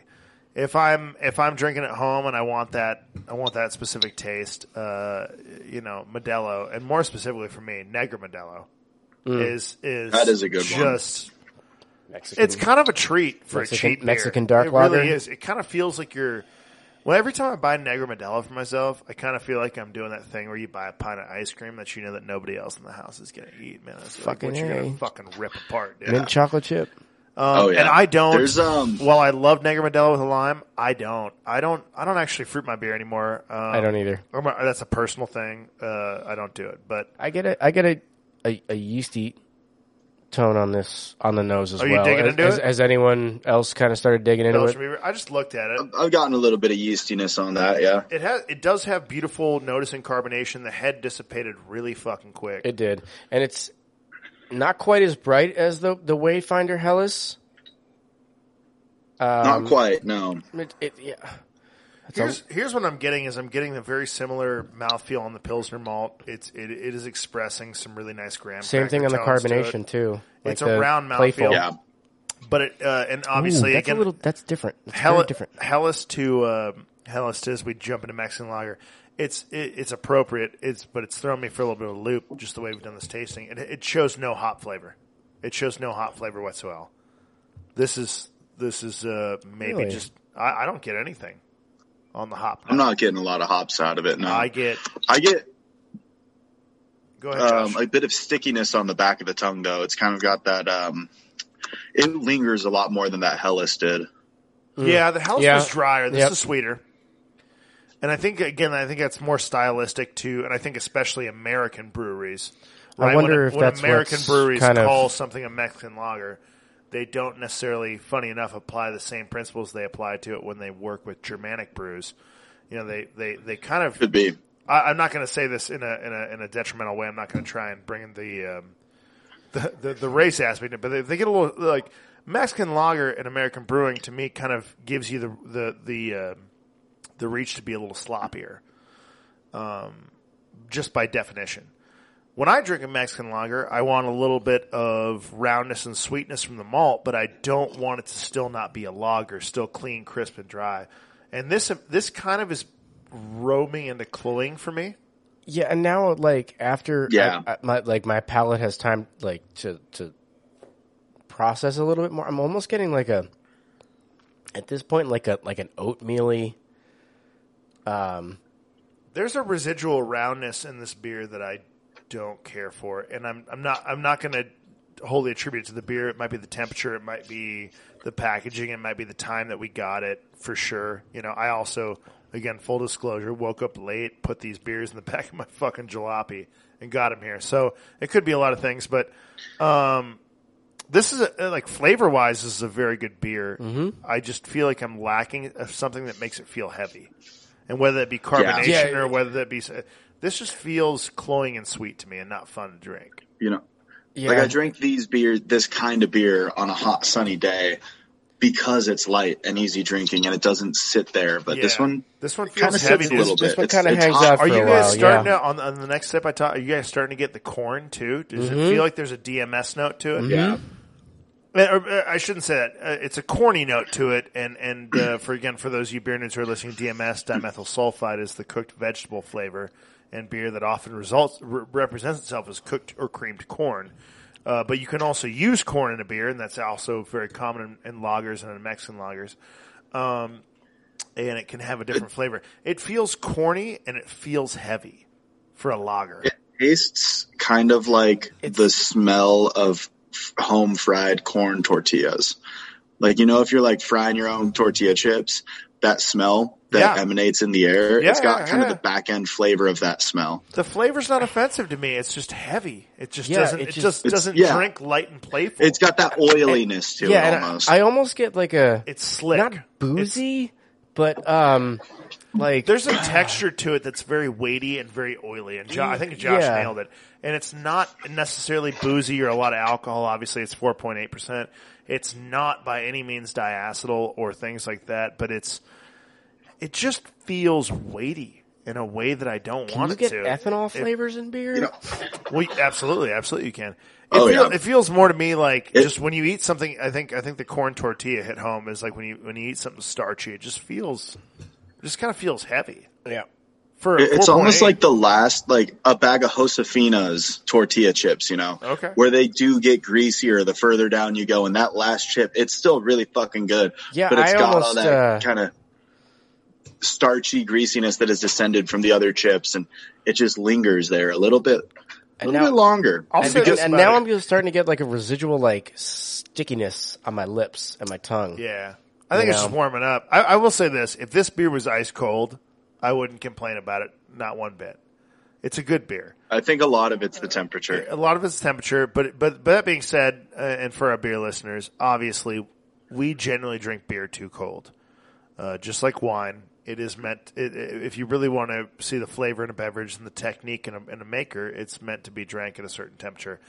If I'm if I'm drinking at home and I want that I want that specific taste, uh, you know, Modelo, and more specifically for me, Negra Modelo is is That is a good one. just Mexican. it's kind of a treat for Mexican- a cheap beer. Mexican dark it lager? really is. It kind of feels like you're. Well, every time I buy Negra Modelo for myself, I kind of feel like I'm doing that thing where you buy a pint of ice cream that you know that nobody else in the house is going to eat. Man, that's like Fucking what you're going to fucking rip apart. Dude. mint chocolate chip. Um, Oh, yeah. And I don't. There's, um, While I love Negra Modelo with a lime, I don't. I don't. I don't actually fruit my beer anymore. Um, I don't either. I'm That's a personal thing. Uh, I don't do it. But I get a I get a a, a yeasty tone on this on the nose as Are you well. digging Has- into has, it? has anyone else kind of started digging into Belgian it? beer, I just looked at it. I've gotten a little bit of yeastiness on that. Yeah. It has. It does have beautiful notice noticing carbonation. The head dissipated really fucking quick. It did, and it's not quite as bright as the the Wayfinder Helles. Um, Not quite. No. It, it, yeah. It's Here's here's what I'm getting is I'm getting a very similar mouthfeel on the Pilsner malt. It's it, it is expressing some really nice graham. same thing on the cracker tones to it. carbonation too. Like It's a the round mouthfeel. Yeah. But it uh, and Ooh, obviously that's again a little. That's different. That's Hell, very different. Helles to uh, Helles to as we jump into Mexican lager. It's it, it's appropriate. It's but it's thrown me for a little bit of a loop just the way we've done this tasting. It, it shows no hop flavor. It shows no hop flavor whatsoever. This is this is uh, maybe Really? just I, I don't get anything on the hop. I'm not getting a lot of hops out of it. No. I get I get go ahead. um, a bit of stickiness on the back of the tongue, though. It's kind of got that. Um, it lingers a lot more than that Helles did. Yeah, the Helles Yeah. was drier. This Yep. is sweeter. And I think again, I think that's more stylistic too, and I think especially American breweries. I wonder when, if when that's American breweries kind of- call something a Mexican lager, they don't necessarily, funny enough, apply the same principles they apply to it when they work with Germanic brews. You know, they they, they kind of. Could be. I, I'm not going to say this in a in a in a detrimental way. I'm not going to try and bring in the um, the, the the race aspect, but they, they get a little like Mexican lager and American brewing to me kind of gives you the the the uh, the reach to be a little sloppier, um, just by definition. When I drink a Mexican lager, I want a little bit of roundness and sweetness from the malt, but I don't want it to still not be a lager, still clean, crisp, and dry. And this this kind of is roaming into cloying for me. Yeah, and now like after Yeah. I, I, my like my palate has time like to to process a little bit more. I'm almost getting like a at this point like a like an oatmealy. Um, There's a residual roundness in this beer that I don't care for, and I'm I'm not I'm not going to wholly attribute it to the beer. It might be the temperature, it might be the packaging, it might be the time that we got it for sure. You know, I also again full disclosure woke up late, put these beers in the <laughs> back of my fucking jalopy, and got them here. So it could be a lot of things, but um, this is a, like flavor wise, this is a very good beer. Mm-hmm. I just feel like I'm lacking of something that makes it feel heavy, and whether that be carbonation Yeah. or whether that be this just feels cloying and sweet to me and not fun to drink. You know, yeah, like I drink these beer, this kind of beer on a hot sunny day because it's light and easy drinking and it doesn't sit there. But this one this one kind feels of heavy. sits a little this bit. one kinda hangs hot. out Are you guys while, starting yeah. to on, on the next step? I taught. Are you guys starting to get the corn too? Does Mm-hmm. it feel like there's a DMS note to it? Yeah. Uh, or, uh, I shouldn't say that. Uh, it's a corny note to it, and and uh, <clears throat> for again for those of you beer nerds who are listening, DMS dimethyl sulfide is the cooked vegetable flavor in beer that often results re- represents itself as cooked or creamed corn. Uh, but you can also use corn in a beer, and that's also very common in, in lagers and in Mexican lagers. Um, and it can have a different flavor. It feels corny and it feels heavy for a lager. It tastes kind of like the smell of f- home fried corn tortillas. Like, you know, if you're like frying your own tortilla chips, that smell that Yeah. emanates in the air, Yeah, it's got yeah, kind yeah. of the back end flavor of that smell. The flavor's not offensive to me. It's just heavy. It just Yeah, doesn't. it It just- just, doesn't yeah. drink light and playful. It's got that oiliness to yeah, it and almost. I, I almost get like a it's slick. not boozy, but um, like There's a texture to it that's very weighty and very oily. And jo- I think Josh Yeah. nailed it. And it's not necessarily boozy or a lot of alcohol. Obviously, it's 4.8 percent. It's not by any means diacetyl or things like that. But it's it just feels weighty in a way that I don't can want you it get to. ethanol It- flavors in beer? You know, Well, absolutely, absolutely, you can. It, Oh, feel, yeah. it feels more to me like It- just when you eat something. I think I think the corn tortilla hit home is like when you when you eat something starchy. It just feels, it just kind of feels heavy. yeah. For a It- It's almost 4.8. like the last, like a bag of Josefina's tortilla chips, you know, Okay. where they do get greasier the further down you go. And that last chip, it's still really fucking good. Yeah, but it's I got all that uh, kind of starchy greasiness that has descended from the other chips, and it just lingers there a little bit, a little now- bit longer. I'll And, say because- this and now it. I'm just starting to get like a residual like stickiness on my lips and my tongue. Yeah, I think You it's know? just warming up. I, I will say this: if this beer was ice cold, I wouldn't complain about it, not one bit. It's a good beer. I think a lot of it's the temperature. A lot of it's temperature, but but but that being said, uh, and for our beer listeners, obviously, we generally drink beer too cold. Uh, just like wine, it is meant. It, it- if you really want to see the flavor in a beverage and the technique in a, in a maker, it's meant to be drank at a certain temperature.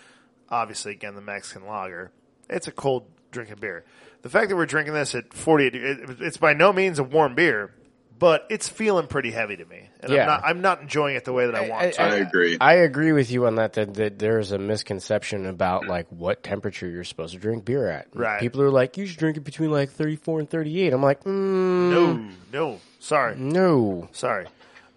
Obviously, again, the Mexican lager, it's a cold drinking beer. The fact that we're drinking this at 48, it, it's by no means a warm beer, but it's feeling pretty heavy to me, and Yeah. I'm not. I'm not enjoying it the way that I want. to. I agree. I agree with you on that, that. That there's a misconception about like what temperature you're supposed to drink beer at. Right. People are like, you should drink it between like 34 and 38. I'm like, mm, no, no, sorry. no. Sorry.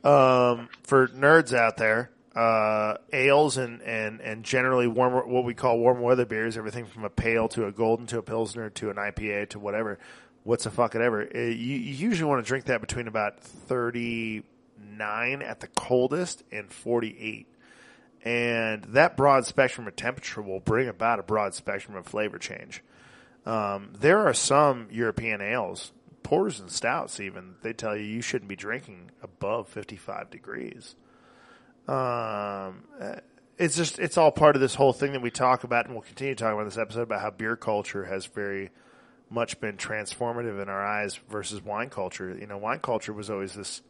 Um, for nerds out there, uh, ales and, and, and generally warm, what we call warm weather beers, everything from a pale to a golden to a pilsner to an IPA to whatever, what's a fucking ever. Uh, you, you usually want to drink that between about 39 at the coldest and 48. And that broad spectrum of temperature will bring about a broad spectrum of flavor change. Um, there are some European ales, porters and stouts even, they tell you you shouldn't be drinking above 55 degrees. Um, it's just, it's all part of this whole thing that we talk about and we'll continue to talk about in this episode about how beer culture has very much been transformative in our eyes versus wine culture. You know, wine culture was always this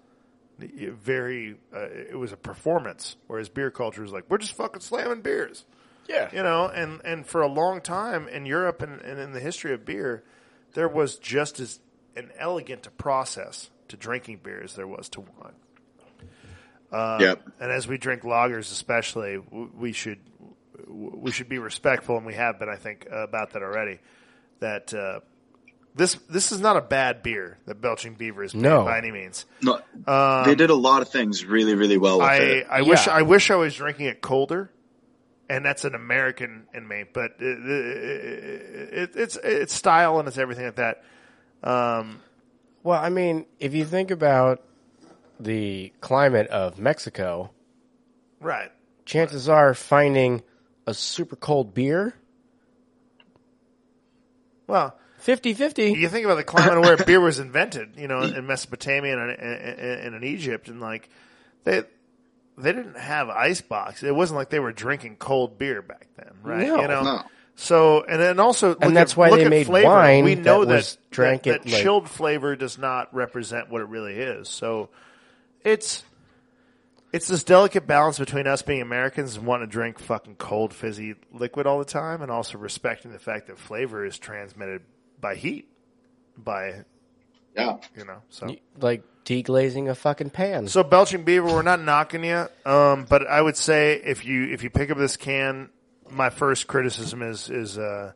very, uh, it was a performance, whereas beer culture is like, we're just fucking slamming beers Yeah. you know, and, and for a long time in Europe and, and in the history of beer, there was just as an elegant a process to drinking beer as there was to wine. Uh, yep. And as we drink lagers, especially, we should we should be respectful, and we have been, I think, about that already. That uh, this this is not a bad beer that Belching Beaver is No. by any means. No, they did a lot of things really, really well with Um, I, it. I wish I wish I was drinking it colder, and that's an American in me. But it, it, it, it's it's style and it's everything like that. Um, Well, I mean, if you think about the climate of Mexico, right. chances are finding a super cold beer Well, 50-50. you think about the climate where beer was invented, you know, in Mesopotamia and, and, and in Egypt, and like they they didn't have ice box. It wasn't like they were drinking cold beer back then, right? No. you know. No. So and then also, look And that's at, why look they made flavor. wine We know that that drank that, it that like- chilled flavor does not represent what it really is. So it's it's this delicate balance between us being Americans and wanting to drink fucking cold fizzy liquid all the time, and also respecting the fact that flavor is transmitted by heat, by Yeah. you know. So like deglazing a fucking pan. so belching beaver, we're not knocking you, um, but I would say if you if you pick up this can, my first criticism is is uh,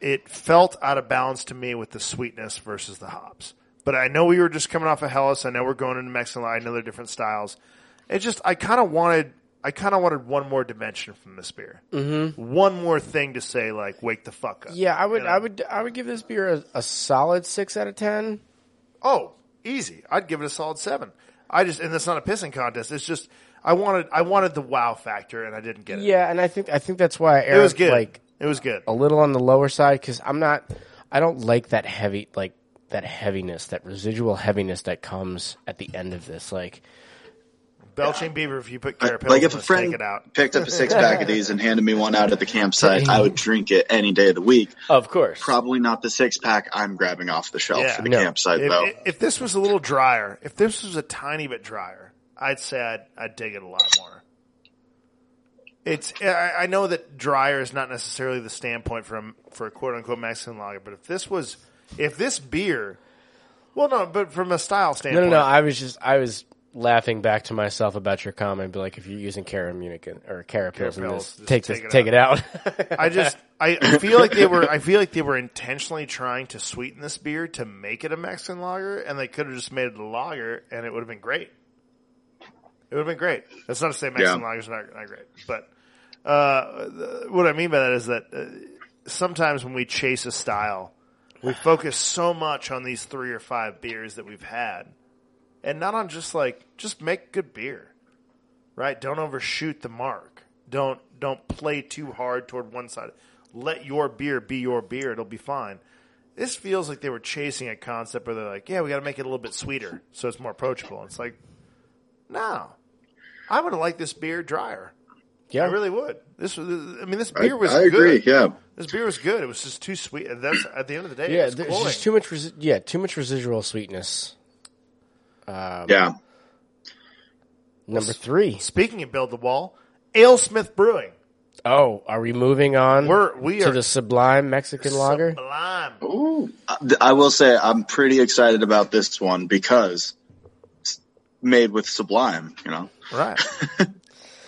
it felt out of balance to me with the sweetness versus the hops. But I know we were just coming off of Helles. I know we're going into Mexican. I know they're different styles. It just I kind of wanted I kind of wanted one more dimension from this beer. Mm-hmm. One more thing to say like wake the fuck up. Yeah, I would, You know? I would, I would give this beer a, a solid six out of ten. Oh, easy. I'd give it a solid seven. I just and that's not a pissing contest. It's just I wanted I wanted the wow factor and I didn't get it. Yeah, and I think, I think that's why it was good. like it was good. a little on the lower side because I'm not, I don't like that heavy, like that heaviness, that residual heaviness that comes at the end of this. Like, Belching beaver. If you put Like, carapils, like if a friend it out. picked up a six <laughs> pack of these and handed me one out at the campsite, I would drink it any day of the week. of course, Probably not the six pack I'm grabbing off the shelf Yeah. for the No. campsite If, though. if this was a little drier, if this was a tiny bit drier, I'd say I'd, I'd dig it a lot more. It's I, I know that drier is not necessarily the standpoint from for a quote unquote Mexican lager, but if this was if this beer, well, no, but from a style no, standpoint, no, no. I was just, I was laughing back to myself about your comment. Be like, if you're using CaraMunich or Carapils in Carapils, this, just take take this, it take out. it out. I just <laughs> I, I feel like they were I feel like they were intentionally trying to sweeten this beer to make it a Mexican lager, and they could have just made it a lager, and it would have been great. It would have been great. That's not to say Mexican Yeah. lagers are not, not great, but uh, th- what I mean by that is that uh, sometimes when we chase a style, we focus so much on these three or five beers that we've had, and not on just like just make good beer right? Don't overshoot the mark. Don't don't play too hard toward one side. Let your beer be your beer. It'll be fine. This feels like they were chasing a concept where they're like, yeah, we got to make it a little bit sweeter so it's more approachable. and It's like, no, I would have liked this beer drier. yeah, I really would. This was, I mean, this beer was. I agree. Good. Yeah. This beer was good. It was just too sweet. And That's at the end of the day. yeah. it's There's cloying. just too much, resi- yeah, too much residual sweetness. Um, yeah. Number three. Speaking of build the wall, AleSmith Brewing. Oh, are we moving on? We're we to are the sublime Mexican lager. sublime. Ooh. Uh, I will say I'm pretty excited about this one because it's made with Sublime, you know. Right. <laughs>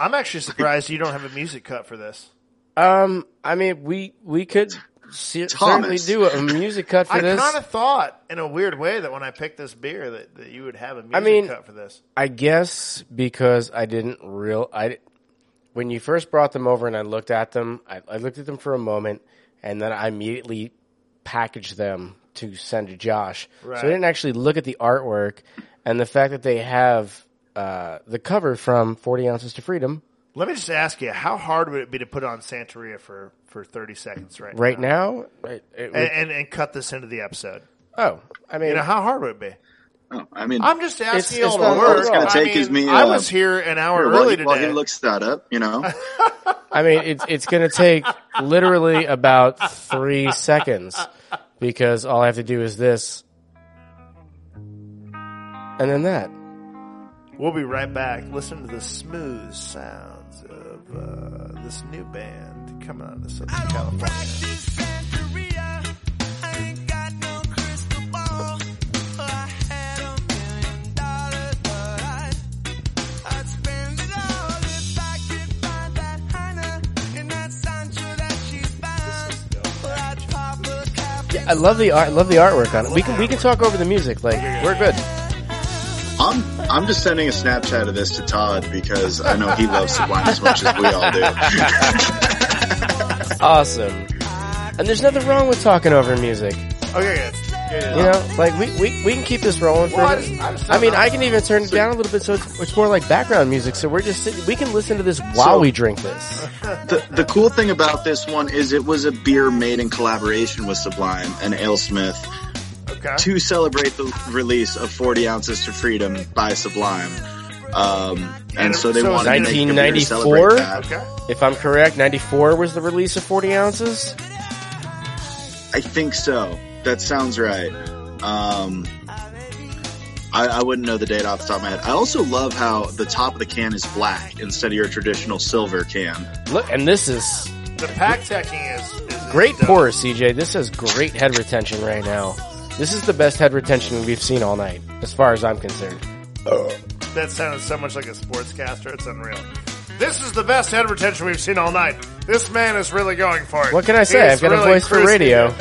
I'm actually surprised you don't have a music cut for this. Um, I mean, we we could se- certainly Thomas. do a music cut <laughs> for this. I this. kind of thought, in a weird way, that when I picked this beer, that, that you would have a music mean- cut for this. I guess because I didn't real I when you first brought them over and I looked at them, I, I looked at them for a moment and then I immediately packaged them to send to Josh. Right. So I didn't actually look at the artwork and the fact that they have uh, the cover from Forty Ounces to Freedom Let me just ask you, how hard would it be to put on Santeria for, for 30 seconds right, right now? now. It, it would- And, and, and cut this into the episode. oh, I mean, You know, how hard would it be? Oh, I mean, I'm just asking It's- you it's all not to work. all. All it's gonna I take mean, is me, I uh, was here an hour here, while, early he, while he today. looks that up, you know. <laughs> I mean, it's it's going to take literally about three seconds because all I have to do is this, and then that. We'll be right back. Listen to the smooth sounds of uh, this new band coming out of Southern California. Yeah, I love the art. Love the artwork on it. We can we can talk over the music. Like we're good. I'm I'm just sending a Snapchat of this to Todd because I know he loves Sublime as much as we all do. <laughs> Awesome. And there's nothing wrong with talking over music. Oh, okay, good. Yeah, You know, like we, we, we can keep this rolling for Well, I a bit. I just I mean. I can even turn it down a little bit so it's, it's more like background music. So we're just sitting, we can listen to this while So- we drink this. <laughs> The the cool thing about this one is it was a beer made in collaboration with Sublime and AleSmith Okay. to celebrate the release of 40 ounces to freedom by Sublime. Um, and so they So it's wanted to make a beer to 1994? celebrate that. Okay. If I'm correct, 94 was the release of 40 ounces. I think so. That sounds right. Um, I, I wouldn't know the date off the top of my head. I also love how the top of the can is black instead of your traditional silver can. Look, and this is The pack teching is, is great dope. pour, CJ. This has great head retention right now. This is the best head retention we've seen all night, as far as I'm concerned. Oh. That sounded so much like a sportscaster. It's unreal. This is the best head retention we've seen all night. This man is really going for it. What can I say? He's I've got a really voice for cruising radio. <laughs>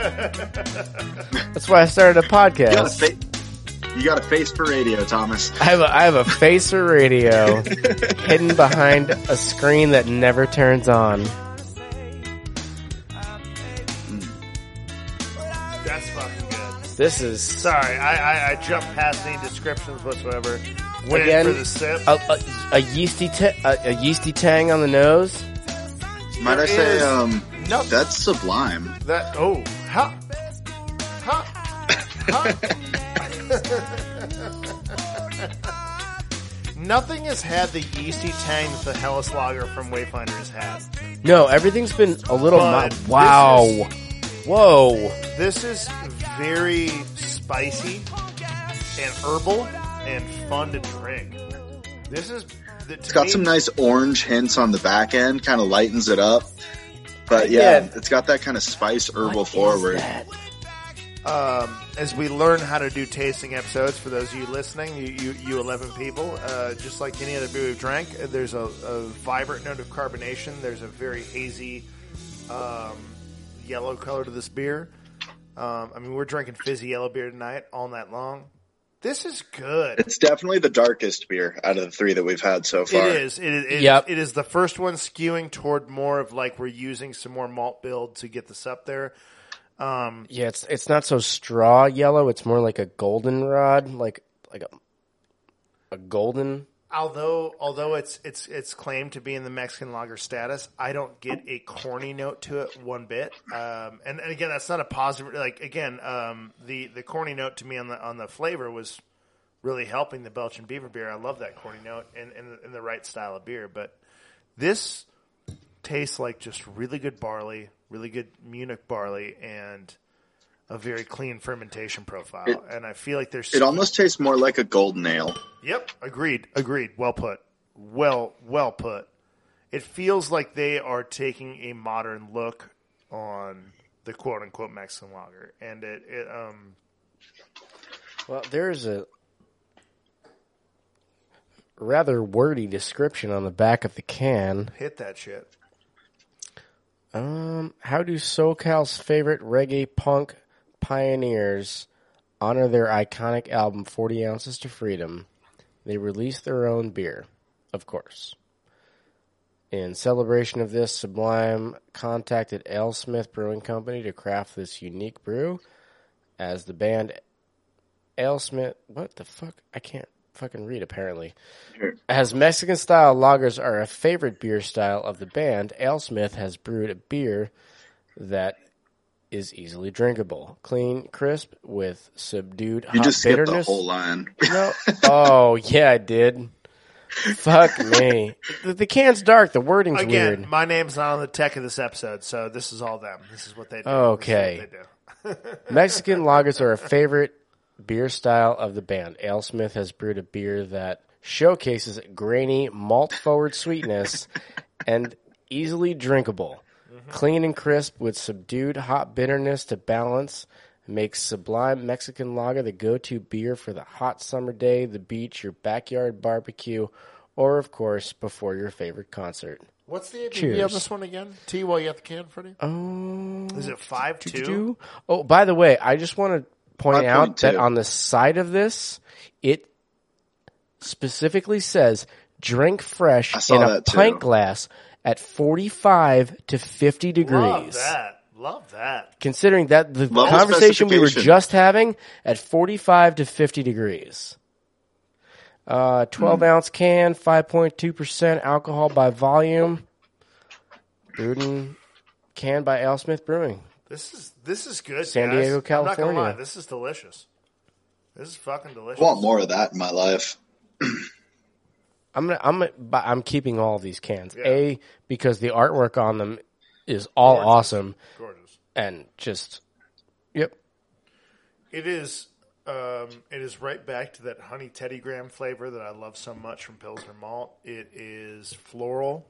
That's why I started a You got a, podcast. fa- you got a face for radio, Thomas. I have a, I have a face for radio <laughs> hidden behind a screen that never turns on. This is Sorry, I, I, I jumped past any descriptions whatsoever. Went Again, for the sip. a, a, a yeasty ta- a, a yeasty tang on the nose. Might I say, um, no- that's sublime. That oh, ha, ha, ha. Nothing has had the yeasty tang that the Helles Lager from Wayfinder has had. No, everything's been a little. But mi- wow. this Whoa. This is very spicy and herbal and fun to drink. This is the, It's got some nice orange hints on the back end, kind of lightens it up. But yeah, Yeah. it's got that kind of spice herbal What is forward. um, as we learn how to do tasting episodes for those of you listening, you, you, you 11 people, uh, just like any other beer we've drank, uh, there's a, a vibrant note of carbonation. There's a very hazy um, yellow color to this beer. Um, I mean, we're drinking fizzy yellow beer tonight all night long. This is good. It's definitely the darkest beer out of the three that we've had so far. is. It is. It, Yep. it is the first one skewing toward more of like we're using some more malt build to get this up there. Yeah, it's it's not so straw yellow. It's more like a goldenrod, like like a a golden. Although, although it's it's it's claimed to be in the Mexican lager status, I don't get a corny note to it one bit. Um, and, and again, that's not a positive. Like again, um, the the corny note to me on the on the flavor was really helping the Belching Beaver beer. I love that corny note in, in, in the right style of beer. But this tastes like just really good barley, really good Munich barley, and a very clean fermentation profile. It- and I feel like there's It almost tastes more like a golden ale. Yep, agreed, agreed. Well put. Well, well put. It feels like they are taking a modern look on the quote unquote Mexican lager, and it, it um Well, there's a rather wordy description on the back of the can. hit that shit. Um, how do SoCal's favorite reggae punk pioneers honor their iconic album 40 Ounces to Freedom? They release their own beer, of course. In celebration of this, Sublime contacted AleSmith Brewing Company to craft this unique brew. As the band AleSmith, what the fuck? I can't fucking read apparently. As Mexican style lagers are a favorite beer style of the band, AleSmith has brewed a beer that is easily drinkable, clean, crisp, with subdued You hot just skipped the bitterness. whole line. No. <laughs> Oh yeah, I did. Fuck me. The, the can's dark. The wording's Again, weird. my name's not on the tech of this episode, so this is all them. This is what they do. Okay. This is what they do. <laughs> Mexican lagers are a favorite beer style of the band. AleSmith has brewed a beer that showcases grainy, malt forward sweetness and easily drinkable. Mm-hmm. Clean and crisp with subdued hot bitterness to balance makes Sublime Mexican Lager the go-to beer for the hot summer day, the beach, your backyard barbecue, or of course before your favorite concert. What's the ABV Cheers. of this one again? T, while you have the can, Freddie? Oh, Is it five two? do. Oh, by the way, I just want to point out that on the side of this, it specifically says drink fresh in a that too. pint glass at 45 to 50 degrees. Love that. Love that. Considering that the Level conversation we were just having at 45 to 50 degrees. Uh, 12 ounce can, 5.2% alcohol by volume. Brewed and canned by AleSmith Brewing. This is this is good. San guys. Diego, I'm not gonna California. lie, this is delicious. This is fucking delicious. I want more of that in my life. <clears throat> I'm gonna, I'm gonna, I'm keeping all of these cans. Yeah. A because the artwork on them is all Gorgeous. awesome Gorgeous. and just yep. It is. Um, it is right back to that honey Teddy Graham flavor that I love so much from Pilsner Malt. It is floral.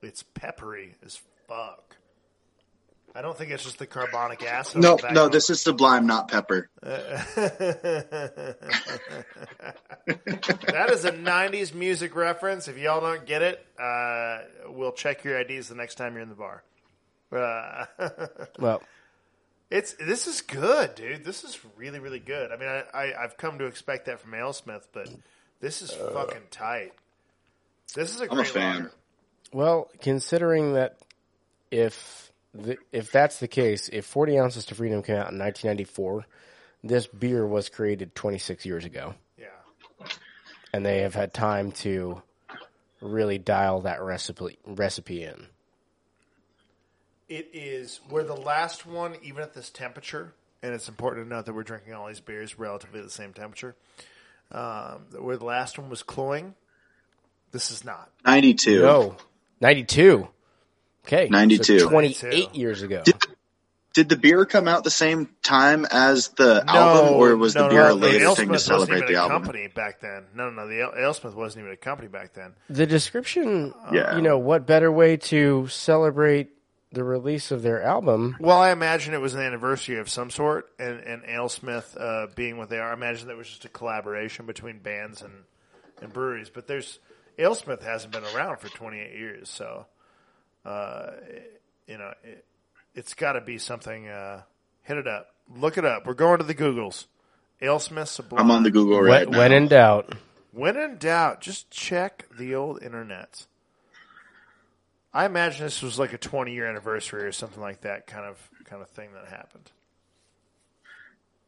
It's peppery as fuck. I don't think it's just the carbonic acid. No, on no, of this is sublime, not pepper. <laughs> that is a '90s music reference. If y'all don't get it, uh, we'll check your IDs the next time you're in the bar. Uh, <laughs> Well, it's this is good, dude. This is really, really good. I mean, I, I I've come to expect that from AleSmith, but this is fucking tight. This is a I'm a great fan. lager. well, considering that if the, if that's the case, if 40 ounces to freedom came out in 1994, this beer was created 26 years ago, Yeah, and they have had time to really dial that recipe recipe in. it is. We're the last one, even at this temperature, and it's important to note that we're drinking all these beers relatively at the same temperature. Um, where the last one was cloying, this is not. 92. No, 92. Okay, 92. so 28 92. years ago. Did the beer come out the same time as the album, or was the beer no, a later AleSmith thing to wasn't celebrate even the a album? company back then. No, no, no. The AleSmith wasn't even a company back then. The description, Yeah. you know, what better way to celebrate the release of their album? Well, I imagine it was an anniversary of some sort, and and AleSmith uh, being what they are. I imagine that was just a collaboration between bands and and breweries. But there's AleSmith hasn't been around for 28 years, so uh, you know it, it's got to be something. Uh, hit it up, look it up. We're going to the Googles. AleSmith Sublime. I'm on the Google right when, now. when in doubt. When in doubt, just check the old internet. I imagine this was like a 20 year anniversary or something like that kind of kind of thing that happened.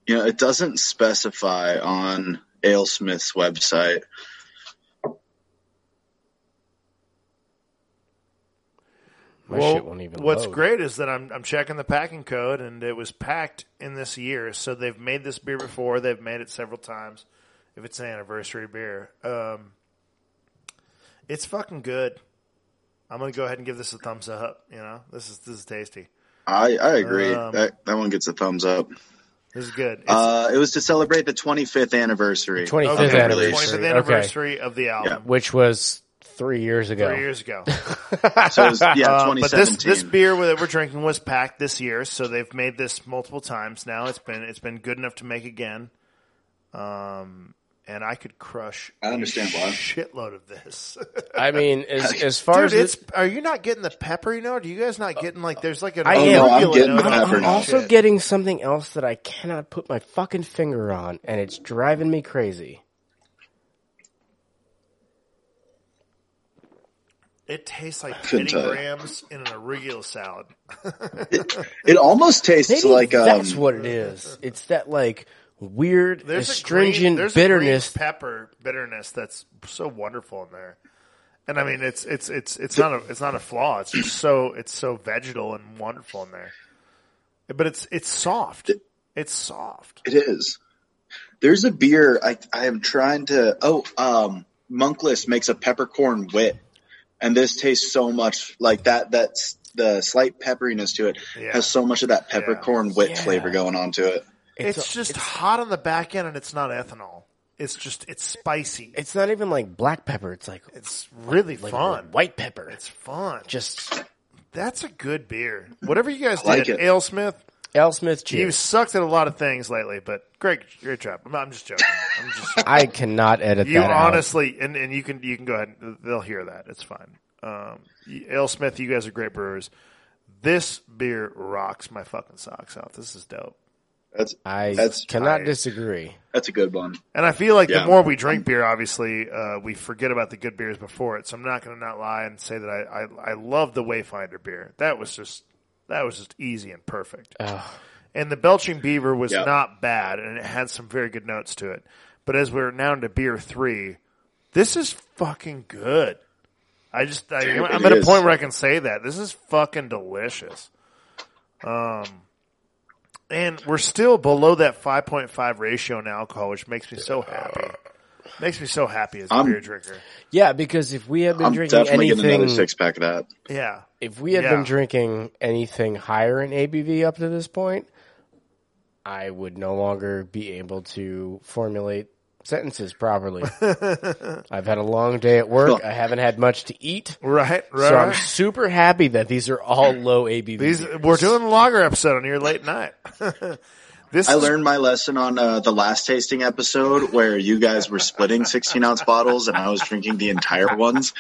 you know, it doesn't specify on AleSmith's website. My well, shit won't even what's load. great is that I'm I'm checking the packing code and it was packed in this year. So they've made this beer before. They've made it several times. If it's an anniversary beer, um, it's fucking good. I'm gonna go ahead and give this a thumbs up. You know, this is this is tasty. I, I agree. Um, that that one gets a thumbs up. This is good. Uh, it was to celebrate the 25th anniversary. 25th okay, anniversary. release. 25th Okay. anniversary of the album. Which was three years ago. Three years ago. <laughs> So it was, yeah, Uh, but this this beer that we're drinking was packed this year, so they've made this multiple times now. It's been it's been good enough to make again. Um, and I could crush. I understand a why. Shitload of this, I mean, as, <laughs> as far dude. as It's are you not getting the peppery note? Are you guys not getting like there's like an I am. Oh, no, I'm getting the I'm, pepper I'm also shit. getting something else that I cannot put my fucking finger on, and it's driving me crazy. It tastes like Couldn't Teddy tell in an arugula salad. <laughs> it almost tastes Maybe like um, that's what it is. It's that like weird, There's astringent a green, there's bitterness. a green pepper bitterness that's so wonderful in there. And I mean, it's it's it's it's not a it's not a flaw. It's just so it's so vegetal and wonderful in there. But it's it's soft. It's soft. It is. There's a beer I I am trying to. Oh, um, Monkless makes a peppercorn wit, and this tastes so much like that. That's the slight pepperiness to it Yeah. has so much of that peppercorn wit Yeah. flavor going on to it. It's, just it's, hot on the back end, and it's not ethanol. It's just it's spicy. It's not even like black pepper. It's like, It's really like fun. white pepper. It's fun. just That's a good beer. Whatever you guys <laughs> like did, it. AleSmith. L. Smith You cheers. sucked at a lot of things lately, but great, great job. I'm, I'm just joking. I'm just <laughs> I cannot edit You that out. honestly, and, and you can you can go ahead. They'll hear that. It's fine. Um, AleSmith, you guys are great brewers. This beer rocks my fucking socks off. This is dope. That's I That's cannot tight. disagree. that's a good one. And I feel like the more we drink beer, obviously, uh, we forget about the good beers before it. So I'm not going to not lie and say that I, I I love the Wayfinder beer. That was just that was just easy and perfect. And the Belching Beaver was Yeah. not bad, and it had some very good notes to it. But as we're now into beer three, this is fucking good. I just I, Damn, I'm it at a point where I can say that this is fucking delicious. Um, and we're still below that 5.5 ratio in alcohol, which makes me so happy. Makes me so happy as a I'm- beer drinker. Yeah, because if we had been I'm drinking definitely getting anything, another six pack of that. Yeah. if we had Yeah. been drinking anything higher in ABV up to this point, I would no longer be able to formulate sentences properly. <laughs> I've had a long day at work. I haven't had much to eat. Right, right. So I'm super happy that these are all low ABV. These beers. we're doing a lager episode on your late night. <laughs> this I is- learned my lesson on uh, the last tasting episode where you guys were splitting 16 ounce bottles and I was drinking the entire ones.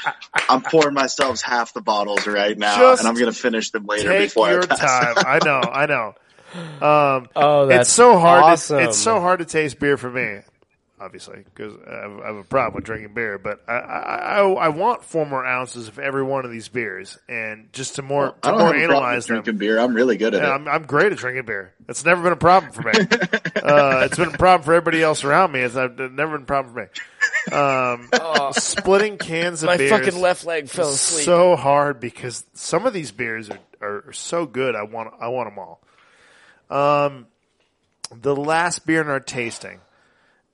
I'm pouring myself half the bottles right now Just and I'm going to finish them later take before your I pass. time. I know, I know. Um, <laughs> Oh, that's it's so hard. awesome. To, it's so hard to taste beer for me, obviously, because I, have- a problem with drinking beer. But I, I, I, I want four more ounces of every one of these beers, and just to more I to don't more have a analyze with them. drinking beer. I'm really good at Yeah, it. I'm, I'm great at drinking beer. It's never been a problem for me. <laughs> uh, it's been a problem for everybody else around me. It's I've, never been a problem for me. Um, <laughs> splitting cans of My beers fucking left leg fell asleep. so hard because some of these beers are, are so good. I want I want them all. Um, the last beer in our tasting,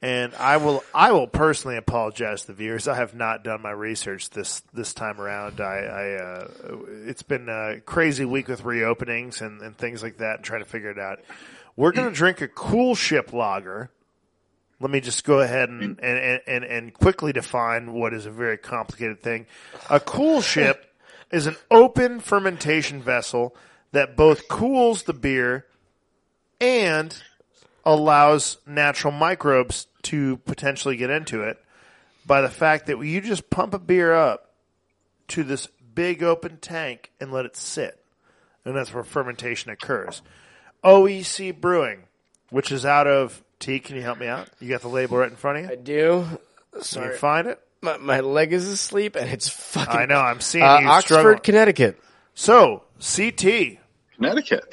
and I will I will personally apologize to the viewers. I have not done my research this this time around. I, I uh, it's been a crazy week with reopenings and, and things like that, and trying to figure it out. We're gonna <clears throat> drink a Coolship Lager. Let me just go ahead and, and, and, and quickly define what is a very complicated thing. A cool <laughs> ship is an open fermentation vessel that both cools the beer and allows natural microbes to potentially get into it by the fact that you just pump a beer up to this big open tank and let it sit. And that's where fermentation occurs. OEC Brewing, which is out of T, can you help me out? You got the label right in front of you? I you? do. Can Sorry, you find it? my, my leg is asleep and it's fucking. I know, I'm seeing Uh, you Oxford, struggle. Connecticut. So, CT, Connecticut.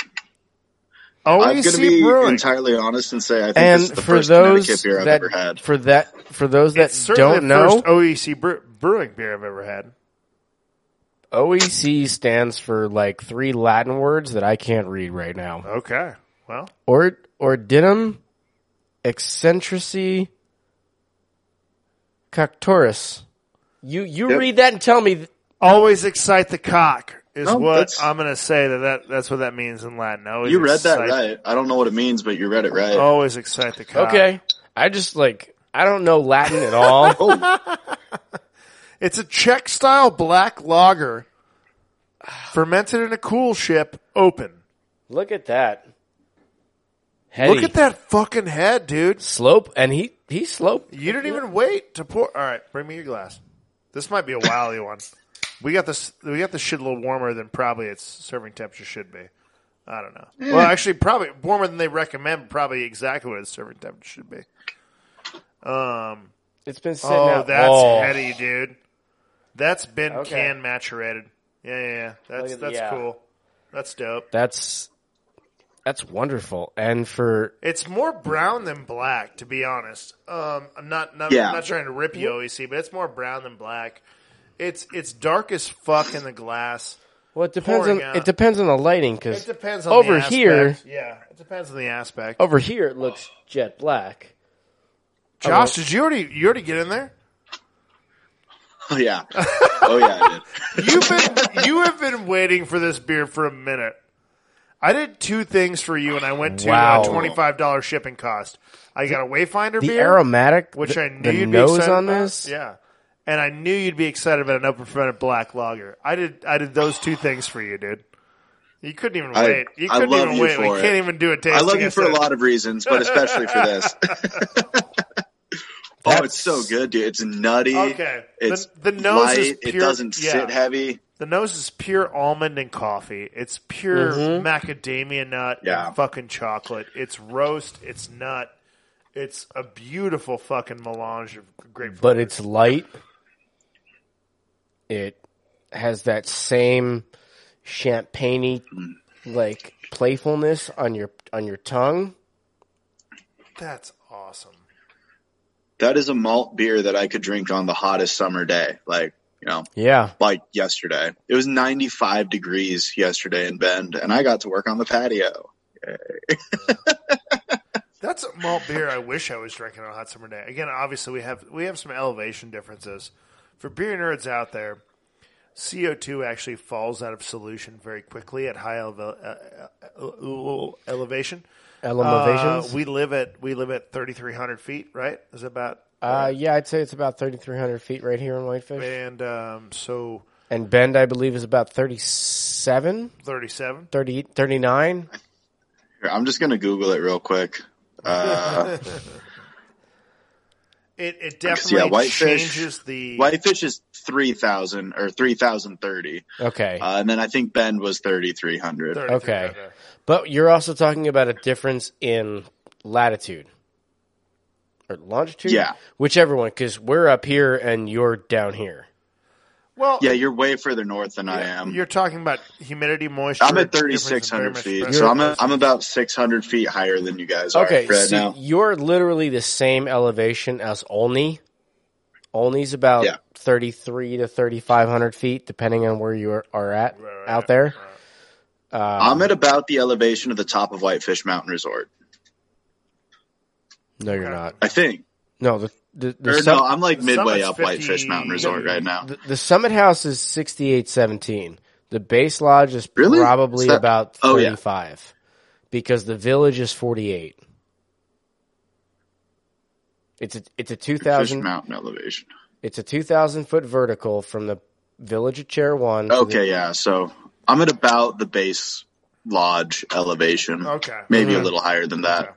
Oh, I'm going to be Brewing. entirely honest and say I think And this is the for first those Connecticut beer I've that ever had. for that for those that It's don't the know, first OEC brew- brewing beer I've ever had. OEC stands for like three Latin words that I can't read right now. Okay. Well, Or ordinum eccentrici coctoris. You you Yep. read that and tell me. th- always excite the cock is No, what I'm going to say that, that that's what that means in Latin. Always You read that right. I don't know what it means, but you read it right. Always excite the cock. Okay, I just like I don't know Latin at all. Oh, <laughs> <laughs> It's a Czech style black lager fermented in a cool ship open. Look at that. Heady. Look at that fucking head, dude. slope, and he he sloped. You didn't even wait to pour. All right, bring me your glass. This might be a wily one. We got this. We got this shit a little warmer than probably its serving temperature should be. I don't know. Well, actually, probably warmer than they recommend. Probably exactly what its serving temperature should be. Um. It's been sitting Oh, out. that's oh. heady, dude. That's been Okay. can maturated. Yeah, yeah, yeah. That's Look at- that's yeah. cool. That's dope. That's that's wonderful. And for It's more brown than black, to be honest. Um, I'm not, not, Yeah. I'm not trying to rip you, OEC, but it's more brown than black. It's it's dark as fuck in the glass. well, it depends on pouring out. it depends on the lighting It because depends on over the here. Yeah, it depends on the aspect. over here it looks jet black. Josh, did you already you already get in there? oh yeah. Oh yeah, I did. <laughs> You've been you have been waiting for this beer for a minute. I did two things for you, and I went to Wow. uh, twenty five dollars shipping cost. I got a Wayfinder The beer, aromatic, which the, I knew the you'd be nose excited on about. this. Yeah, and I knew you'd be excited about an open fermented black lager. I did. I did those two things for you, dude. You couldn't even I- wait. You couldn't love even you wait. We it. can't even do a tasting. I love you for a lot of reasons, but especially for this. <laughs> oh, it's so good, dude. It's nutty. Okay. The- It's the nose light. is It pure- doesn't yeah. sit heavy. The nose is pure almond and coffee. It's pure Mm-hmm. macadamia nut Yeah. and fucking chocolate. It's roast. It's nut. It's a beautiful fucking melange of great. but flavors. it's light. It has that same champagne like playfulness on your on your tongue. that's awesome. That is a malt beer that I could drink on the hottest summer day. Like, you know, Yeah. like yesterday. It was 95 degrees yesterday in Bend, and I got to work on the patio. <laughs> That's a malt beer I wish I was drinking on a hot summer day. Again, obviously we have we have some elevation differences. For beer nerds out there, CO2 actually falls out of solution very quickly at high eleva- uh, uh, elevation. Elevations. Uh, we live at we live at thirty three hundred feet, right? Is that about Uh, yeah, I'd say it's about 3,300 feet right here in Whitefish. and um, so And Bend, I believe, is about 37, thirty seven. 30, 39. I'm just gonna Google it real quick. <laughs> It it yeah, definitely whitefish- changes the Whitefish is three thousand or three thousand thirty, Okay. uh, and then I think Bend was thirty three hundred. okay. But you're also talking about a difference in latitude or longitude? Yeah. Whichever one, because we're up here and you're down here. Well, Yeah, you're way further north than I am. You're talking about humidity, moisture. I'm at difference thirty in six hundred very feet, so I'm pressure. a, I'm about six hundred feet higher than you guys are Okay, right so now. you're literally the same elevation as Olney. Olney's about Yeah. 33 to 3,500 feet, depending on where you are, are at right, out there. I'm at about the elevation of the top of Whitefish Mountain Resort. No, you're not. I think. No, the the, the, Or sum- no, I'm like the midway summit's up Whitefish Mountain Resort right now. the, the Summit House is 6817. The base lodge is Really? probably Is that- about Oh, yeah. 35 because the village is 48. It's a it's a 2000 Mountain elevation. it's a 2000 foot vertical from the village of Chair 1 to the- Okay, yeah. So I'm at about the base lodge elevation. Okay. Maybe Mm-hmm. a little higher than that. Okay.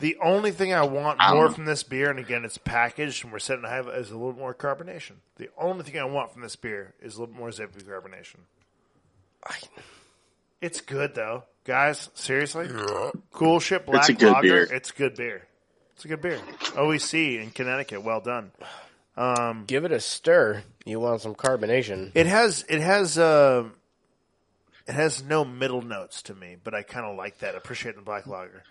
The only thing I want I more know. from this beer, and again, it's packaged and we're setting to have, is a little more carbonation. The only thing I want from this beer is a little more zippy carbonation. It's good though, guys. Seriously, Coolship black It's a good lager. beer. It's good beer. It's a good beer. OEC in Connecticut. Well done. give it a stir. You want some carbonation. It has it has uh, it has no middle notes to me, but I kind of like that. Appreciate the black lager.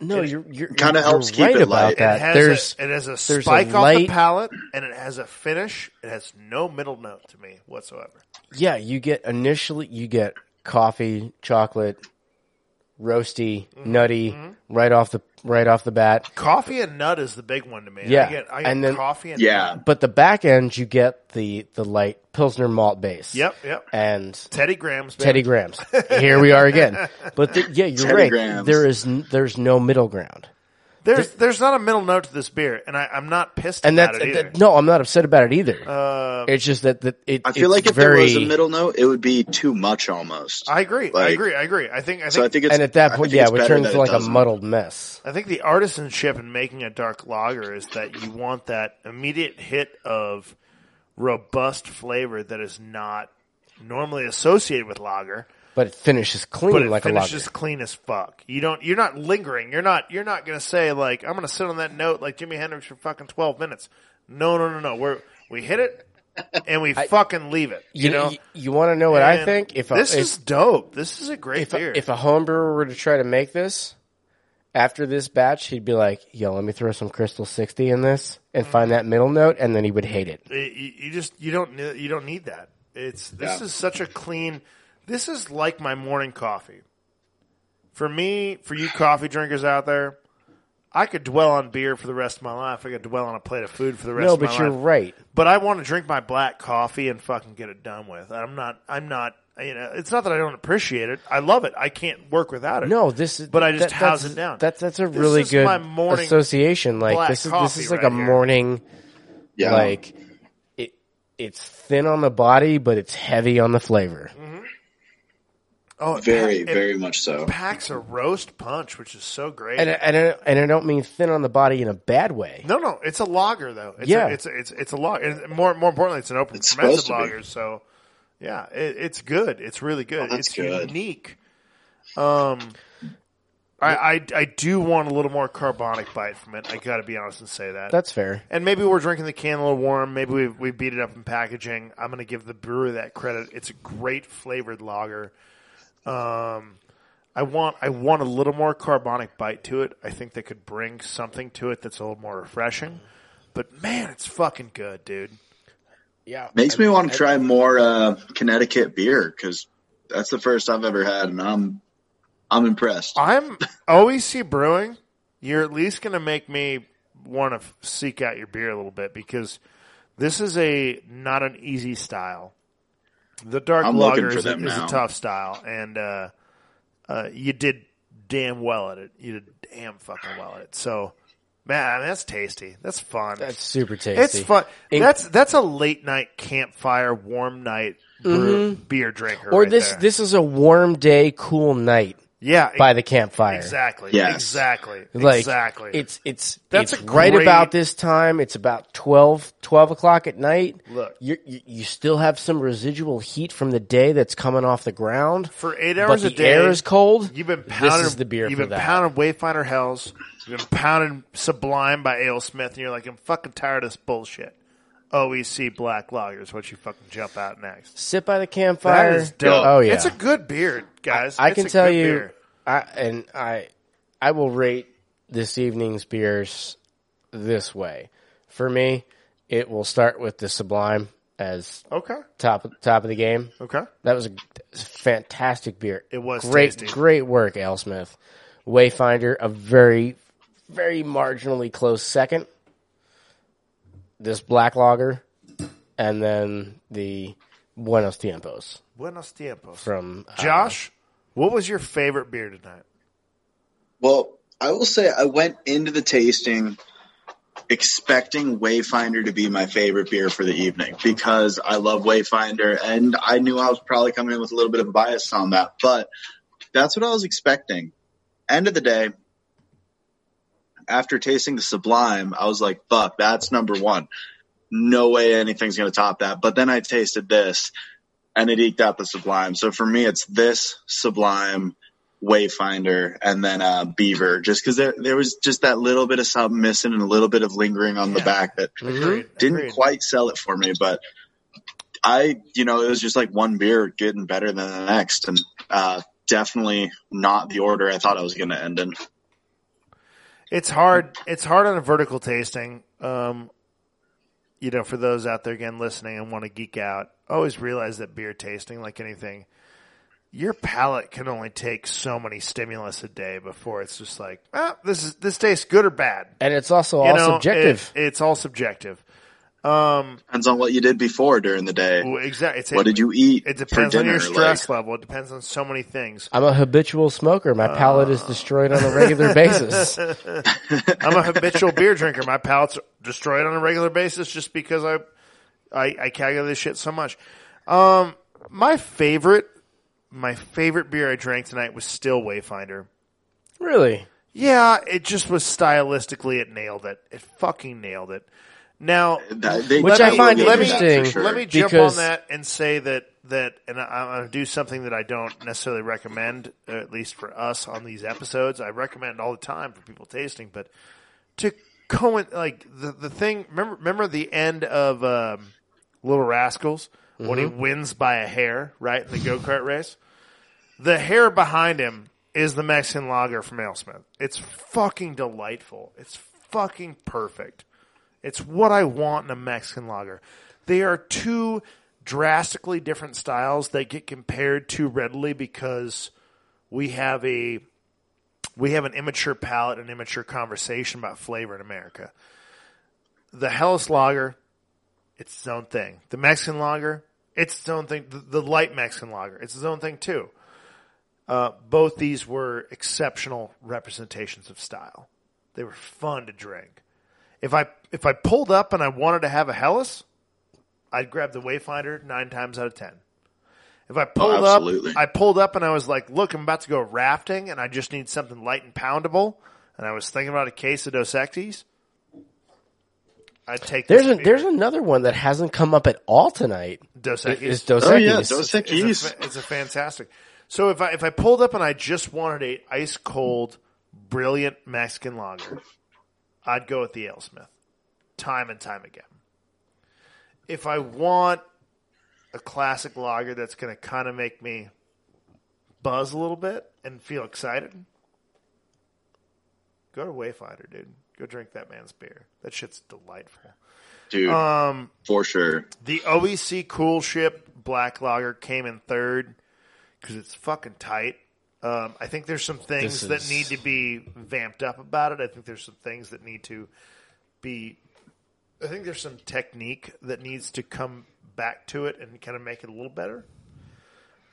No, you're you're Kinda helps keep right it about light. It that. has There's a, it has a there's a spike off the light- palate, and it has a finish. It has no middle note to me whatsoever. yeah, you get initially you get coffee, chocolate, roasty, Mm-hmm. nutty right off the right off the bat. Coffee and nut is the big one to me. Yeah, I get, I get and then- coffee and Yeah. nut. But the back end you get the the light pilsner malt base. Yep, yep. And Teddy Grahams. baby. Teddy Grahams. Here we are again. <laughs> But the, yeah, you're Teddy right. Grahams. There is n- there's no middle ground. There's there's not a middle note to this beer, and I, I'm not pissed And about that's it either. that, no, I'm not upset about it either. Uh, it's just that, that it, I feel it's like if very, there was a middle note, it would be too much almost. I agree. I agree. I agree. I think. I think. so I think it's and at that point, yeah, it's it better turns that into it like a doesn't. muddled mess. I think the artisanship in making a dark lager is that you want that immediate hit of robust flavor that is not normally associated with lager, But it finishes clean but it like a finishes lager. clean as fuck. You don't. You're not lingering. You're not. You're not going to say like I'm going to sit on that note like Jimi Hendrix for fucking twelve minutes. No, no, no, no. We're we hit it and we <laughs> fucking leave it. You, You know. know, you, want to know what I think? If a, this if, is dope. This is a great if, beer. a, if a home brewer were to try to make this after this batch, he'd be like, "Yo, let me throw some Crystal 60 in this and Mm-hmm. find that middle note," and then he would hate it. It- you, you just you don't you don't need that. It's this Yeah. is such a clean. This is like my morning coffee. For me, for you coffee drinkers out there, I could dwell on beer for the rest of my life. I could dwell on a plate of food for the rest No, of my but you're life. right. But I want to drink my black coffee and fucking get it done with. I'm not. I'm not. You know, it's not that I don't appreciate it. I love it. I can't work without it. No, this is. But I just that- house that's- it down. That's that's a This really is good my morning association. Like black this is this coffee is like right a here. morning. Yeah. Like it, it's thin on the body, but it's heavy on the flavor. Mm-hmm. Oh, it very, it very much so. packs a roast punch, which is so great. And I- and I, and I don't mean thin on the body in a bad way. No, no, it's a lager though. It's Yeah. a, it's a, it's it's a lager. And more more importantly, it's an open It's fermented supposed be. lager. So, yeah, it, it's good. It's really good. Oh, that's it's good. unique. Um, I, I I do want a little more carbonic bite from it. I got to be honest and say that. That's fair. and maybe we're drinking the can a little warm. Maybe we we beat it up in packaging. I'm going to give the brewer that credit. It's a great flavored lager. Um, I want I want a little more carbonic bite to it. I think they could bring something to it that's a little more refreshing. But man, it's fucking good, dude. Yeah, Makes me want to try more uh, Connecticut beer because that's the first I've ever had, and I'm I'm impressed. I'm <laughs> OEC Brewing. You're at least going to make me want to f- seek out your beer a little bit because this is a not an easy style. The dark I'm lager for is, a, them is a tough style, and uh, uh, you did damn well at it. You did damn fucking well at it. So, man, that's tasty. That's fun. That's super tasty. it's fun. In- that's that's a late night campfire, warm night brew, beer drinker. Mm-hmm. or right this there. this is a warm day, cool night yeah, by the campfire. exactly, Yes. exactly, Like exactly. it's it's That's it's a right great- about this time. It's about 12, 12 o'clock at night. Look. you you you still have some residual heat from the day that's coming off the ground. for eight but hours the a day. air is cold. You've been pounding. This is the beer You've for been that. pounding Wayfinder Helles. You've been pounding Sublime by AleSmith, and you're like, I'm fucking tired of this bullshit. OEC Black Lager is what you fucking jump out next. Sit by the campfire. That is dope. Oh yeah, it's a good beer, guys. I It's can tell you, beer. I, and I, I will rate this evening's beers this way. For me, it will start with the Sublime as Okay, top top of the game. okay. That was a fantastic beer. It was great, tasty. great work, AleSmith. Wayfinder, a very, very marginally close second. This black lager, and then the Buenos Tiempos Buenos tiempos. from uh, Josh, what was your favorite beer tonight? Well, I will say I went into the tasting expecting Wayfinder to be my favorite beer for the evening because I love Wayfinder and I knew I was probably coming in with a little bit of a bias on that, but that's what I was expecting. End of the day, after tasting the Sublime, I was like, fuck, that's number one. No way anything's going to top that. But then I tasted this and it eked out the Sublime. So for me, it's this Sublime, Wayfinder, and then uh, Beaver, just because there there was just that little bit of something missing and a little bit of lingering on the back that Agreed. didn't Agreed. quite sell it for me. But I, you know, it was just like one beer getting better than the next, and uh, definitely not the order I thought I was going to end in. It's hard. It's hard on a vertical tasting. Um, you know, for those out there again listening and want to geek out, always realize that beer tasting, like anything, your palate can only take so many stimulus a day before it's just like, ah, this is this tastes good or bad. and it's also You all know, subjective. it- it's all subjective. Um, Depends on what you did before during the day. exactly. It's What did you eat It for depends on your stress like, level. It depends on so many things. I'm a habitual smoker. My palate is destroyed on a regular basis. <laughs> <laughs> I'm a habitual beer drinker. My palate's destroyed on a regular basis just because I, I, I calculate this shit so much. Um, my favorite, my favorite beer I drank tonight was still Wayfinder. Really? Yeah, it just was stylistically, it nailed it. It fucking nailed it. Now, they Which I find let me- interesting sure. let me jump because- on that and say that that, and I, I'm going to do something that I don't necessarily recommend, uh, at least for us on these episodes. I recommend all the time for people tasting, but to co like the the thing. Remember, remember the end of um, Little Rascals when he wins by a hair, right in the go kart race. The hair behind him is the Mexican lager from AleSmith. It's fucking delightful. It's fucking perfect. It's what I want in a Mexican lager. They are two drastically different styles that get compared too readily because we have a we have an immature palate and immature conversation about flavor in America. The Helles lager, it's its own thing. The Mexican lager, it's its own thing. The, the light Mexican lager, it's its own thing too. Uh, both these were exceptional representations of style. They were fun to drink. If I if I pulled up and I wanted to have a Helles, I'd grab the Wayfinder nine times out of ten. If I oh, pulled up. I pulled up and I was like, "Look, I'm about to go rafting, and I just need something light and poundable." And I was thinking about a case of Dos Equis. I'd take There's this a, there's another one that hasn't come up at all tonight. Dos Equis. It's Dos Oh, yeah, Equis. Dos it's Equis. a, it's a fantastic. So if I if I pulled up and I just wanted a ice cold, brilliant Mexican lager, I'd go with the AleSmith, time and time again. If I want a classic lager that's going to kind of make me buzz a little bit and feel excited, go to Wayfinder, dude. Go drink that man's beer. That shit's delightful. dude, Um, for sure. the OEC Coolship Black Lager came in third because it's fucking tight. Um, I think there's some things This that is- need to be vamped up about it. I think there's some things that need to be. I think there's some technique that needs to come back to it and kind of make it a little better.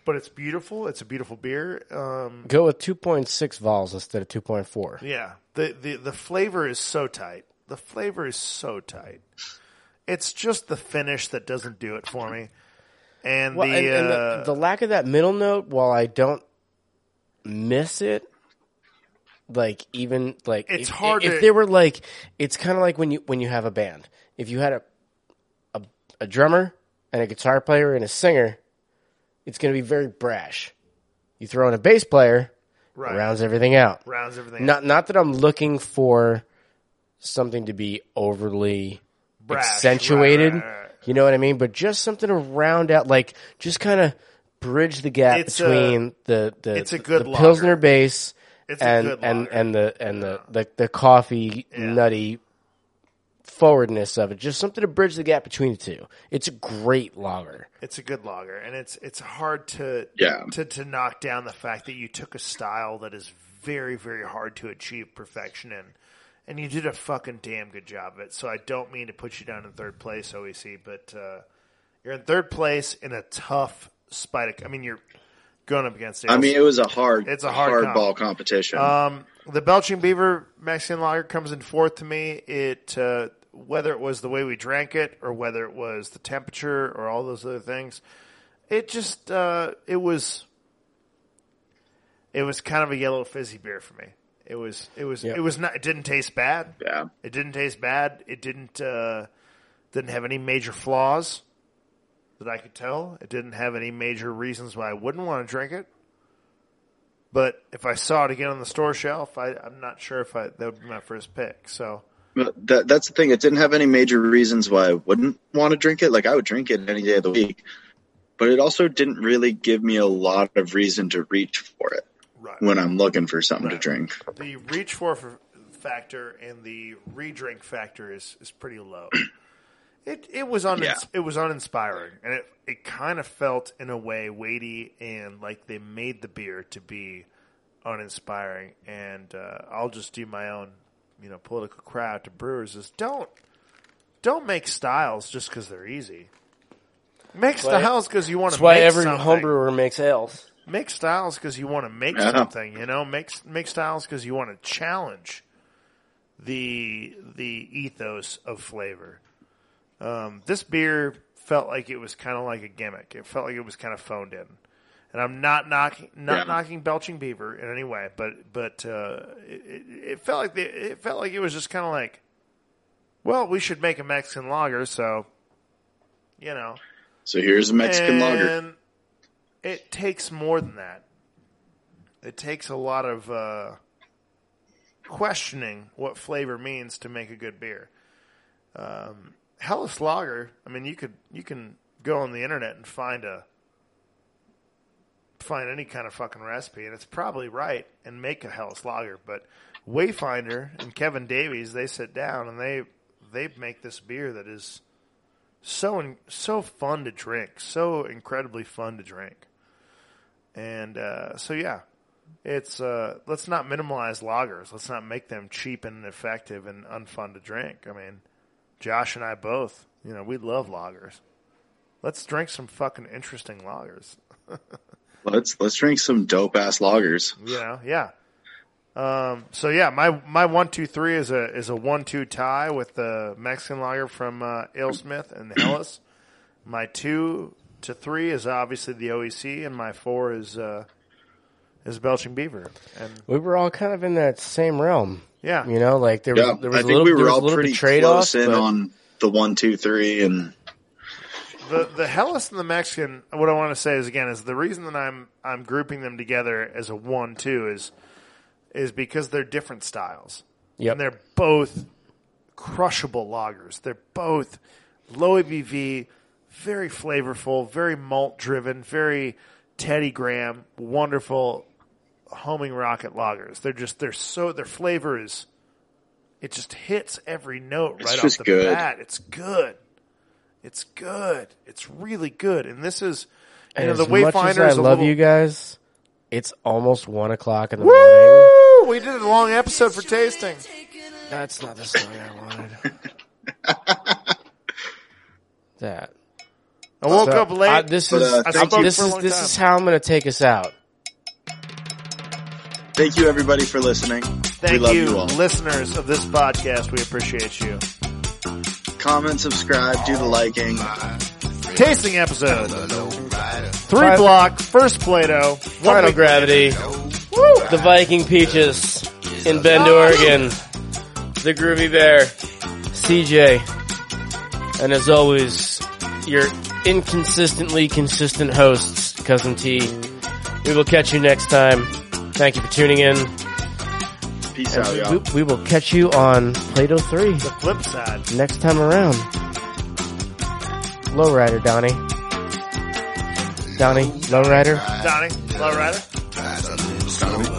but it's beautiful. It's a beautiful beer. Um, Go with 2.6 vols instead of 2.4. yeah, the, the the flavor is so tight. The flavor is so tight. It's just the finish that doesn't do it for me. And Well, the, and, and uh, the, the lack of that middle note, while I don't miss it, like even like It's if, hard If to- they were like, it's kind of like when you when you have a band. If you had a, a a drummer and a guitar player and a singer, it's going to be very brash. You throw in a bass player, right, rounds everything out. rounds everything. Not not that I'm looking for something to be overly Brash, accentuated. right, right, right. You know what I mean? But just something to round out, like just kind of bridge the gap It's a- between the the it's a good the lager. pilsner base It's a and good and lager. and the and the the, the coffee nutty forwardness of it. Just something to bridge the gap between the two. It's a great lager. It's a good lager, and it's it's hard to Yeah. to to knock down the fact that you took a style that is very very hard to achieve perfection in, and you did a fucking damn good job of it. So I don't mean to put you down in third place, OEC, but uh, you're in third place in a tough Spidek. I mean, you're going up against. I mean, it was a hard, It's a hard comp. ball competition. Um, the Belching Beaver Mexican lager comes in fourth to me. It uh, whether it was the way we drank it or whether it was the temperature or all those other things, it just uh, it was it was kind of a yellow fizzy beer for me. It was it was Yep. it was not. It didn't taste bad. yeah. It didn't taste bad. It didn't uh, didn't have any major flaws that I could tell. It didn't have any major reasons why I wouldn't want to drink it. But if I saw it again on the store shelf, I, I'm not sure if I, that would be my first pick. So that, that's the thing. It didn't have any major reasons why I wouldn't want to drink it. Like I would drink it any day of the week, but it also didn't really give me a lot of reason to reach for it right. when I'm looking for something to drink. the reach for factor and the re-drink factor is, is pretty low. It it was un- Yeah. it was uninspiring, and it it kind of felt in a way weighty and like they made the beer to be uninspiring. And uh, I'll just do my own, you know, political cry out to brewers: is don't don't make styles just because they're easy. Make why- styles because you want to make something. That's why every something homebrewer makes ales. make styles because you want to make Yeah. something. You know, make make styles because you want to challenge the the ethos of flavor. Um, this beer felt like it was kind of like a gimmick. It felt like it was kind of phoned in. And I'm not knocking not Yeah. knocking Belching Beaver in any way, but but uh, it, it, felt like the, it felt like it was just kind of like, well, we should make a Mexican lager, so you know, So here's a Mexican lager. it takes more than that. It takes a lot of uh, questioning what flavor means to make a good beer. Um, Helles Lager. I mean, you could you can go on the internet and find a find any kind of fucking recipe, and it's probably right, and make a Helles Lager. But Wayfinder and Kevin Davies, they sit down and they they make this beer that is so in, so fun to drink, so incredibly fun to drink. And uh, so yeah, it's uh, let's not minimalize lagers. Let's not make them cheap and ineffective and unfun to drink. I mean, Josh and I both, you know, we love lagers. Let's drink some fucking interesting lagers. <laughs> Let's let's drink some dope ass lagers. You know, yeah. Um, so yeah, my my one two three is a is a one two tie with the Mexican lager from uh, AleSmith and Helles. <clears throat> My two to three is obviously the OEC, and my four is uh, is Belching Beaver. And We were all kind of in that same realm. Yeah, You know, like there was Yeah, there was I a think little, we were all little pretty trade off. close in on the one, two, three, and the the Helles and the Mexican. What I want to say is again is the reason that I'm I'm grouping them together as a one two is is because they're different styles. Yep. And they're both crushable lagers. They're both low ABV, very flavorful, very malt driven, very Teddy Graham, wonderful homing rocket lagers. They're just they're so their flavor is it just hits every note It's right just off the good. bat. It's good. It's good. It's really good. And this is you And know the as much Wayfinder as I is a love little, you guys, it's almost one o'clock in the morning. We did a long episode for tasting. That's not the story I wanted. <laughs> that. I woke So, up late. I- this But, is uh, I spoke this for a is long this time. is how I'm going to take us out. Thank you, everybody, for listening. Thank we love you, you, all. listeners of this podcast. We appreciate you. Comment, subscribe, do the liking. Tasting episode. Three Final- block, first Plato. one Final week- gravity. The Viking Peaches in Bend, Oregon. The Groovy Bear. CJ. And as always, your inconsistently consistent hosts, Cousin T. We will catch you next time. Thank you for tuning in. Peace And out, we, y'all. we will catch you on Plato 3 The flip side. next time around. Lowrider, Donnie. Donnie, Lowrider. Donnie, Lowrider.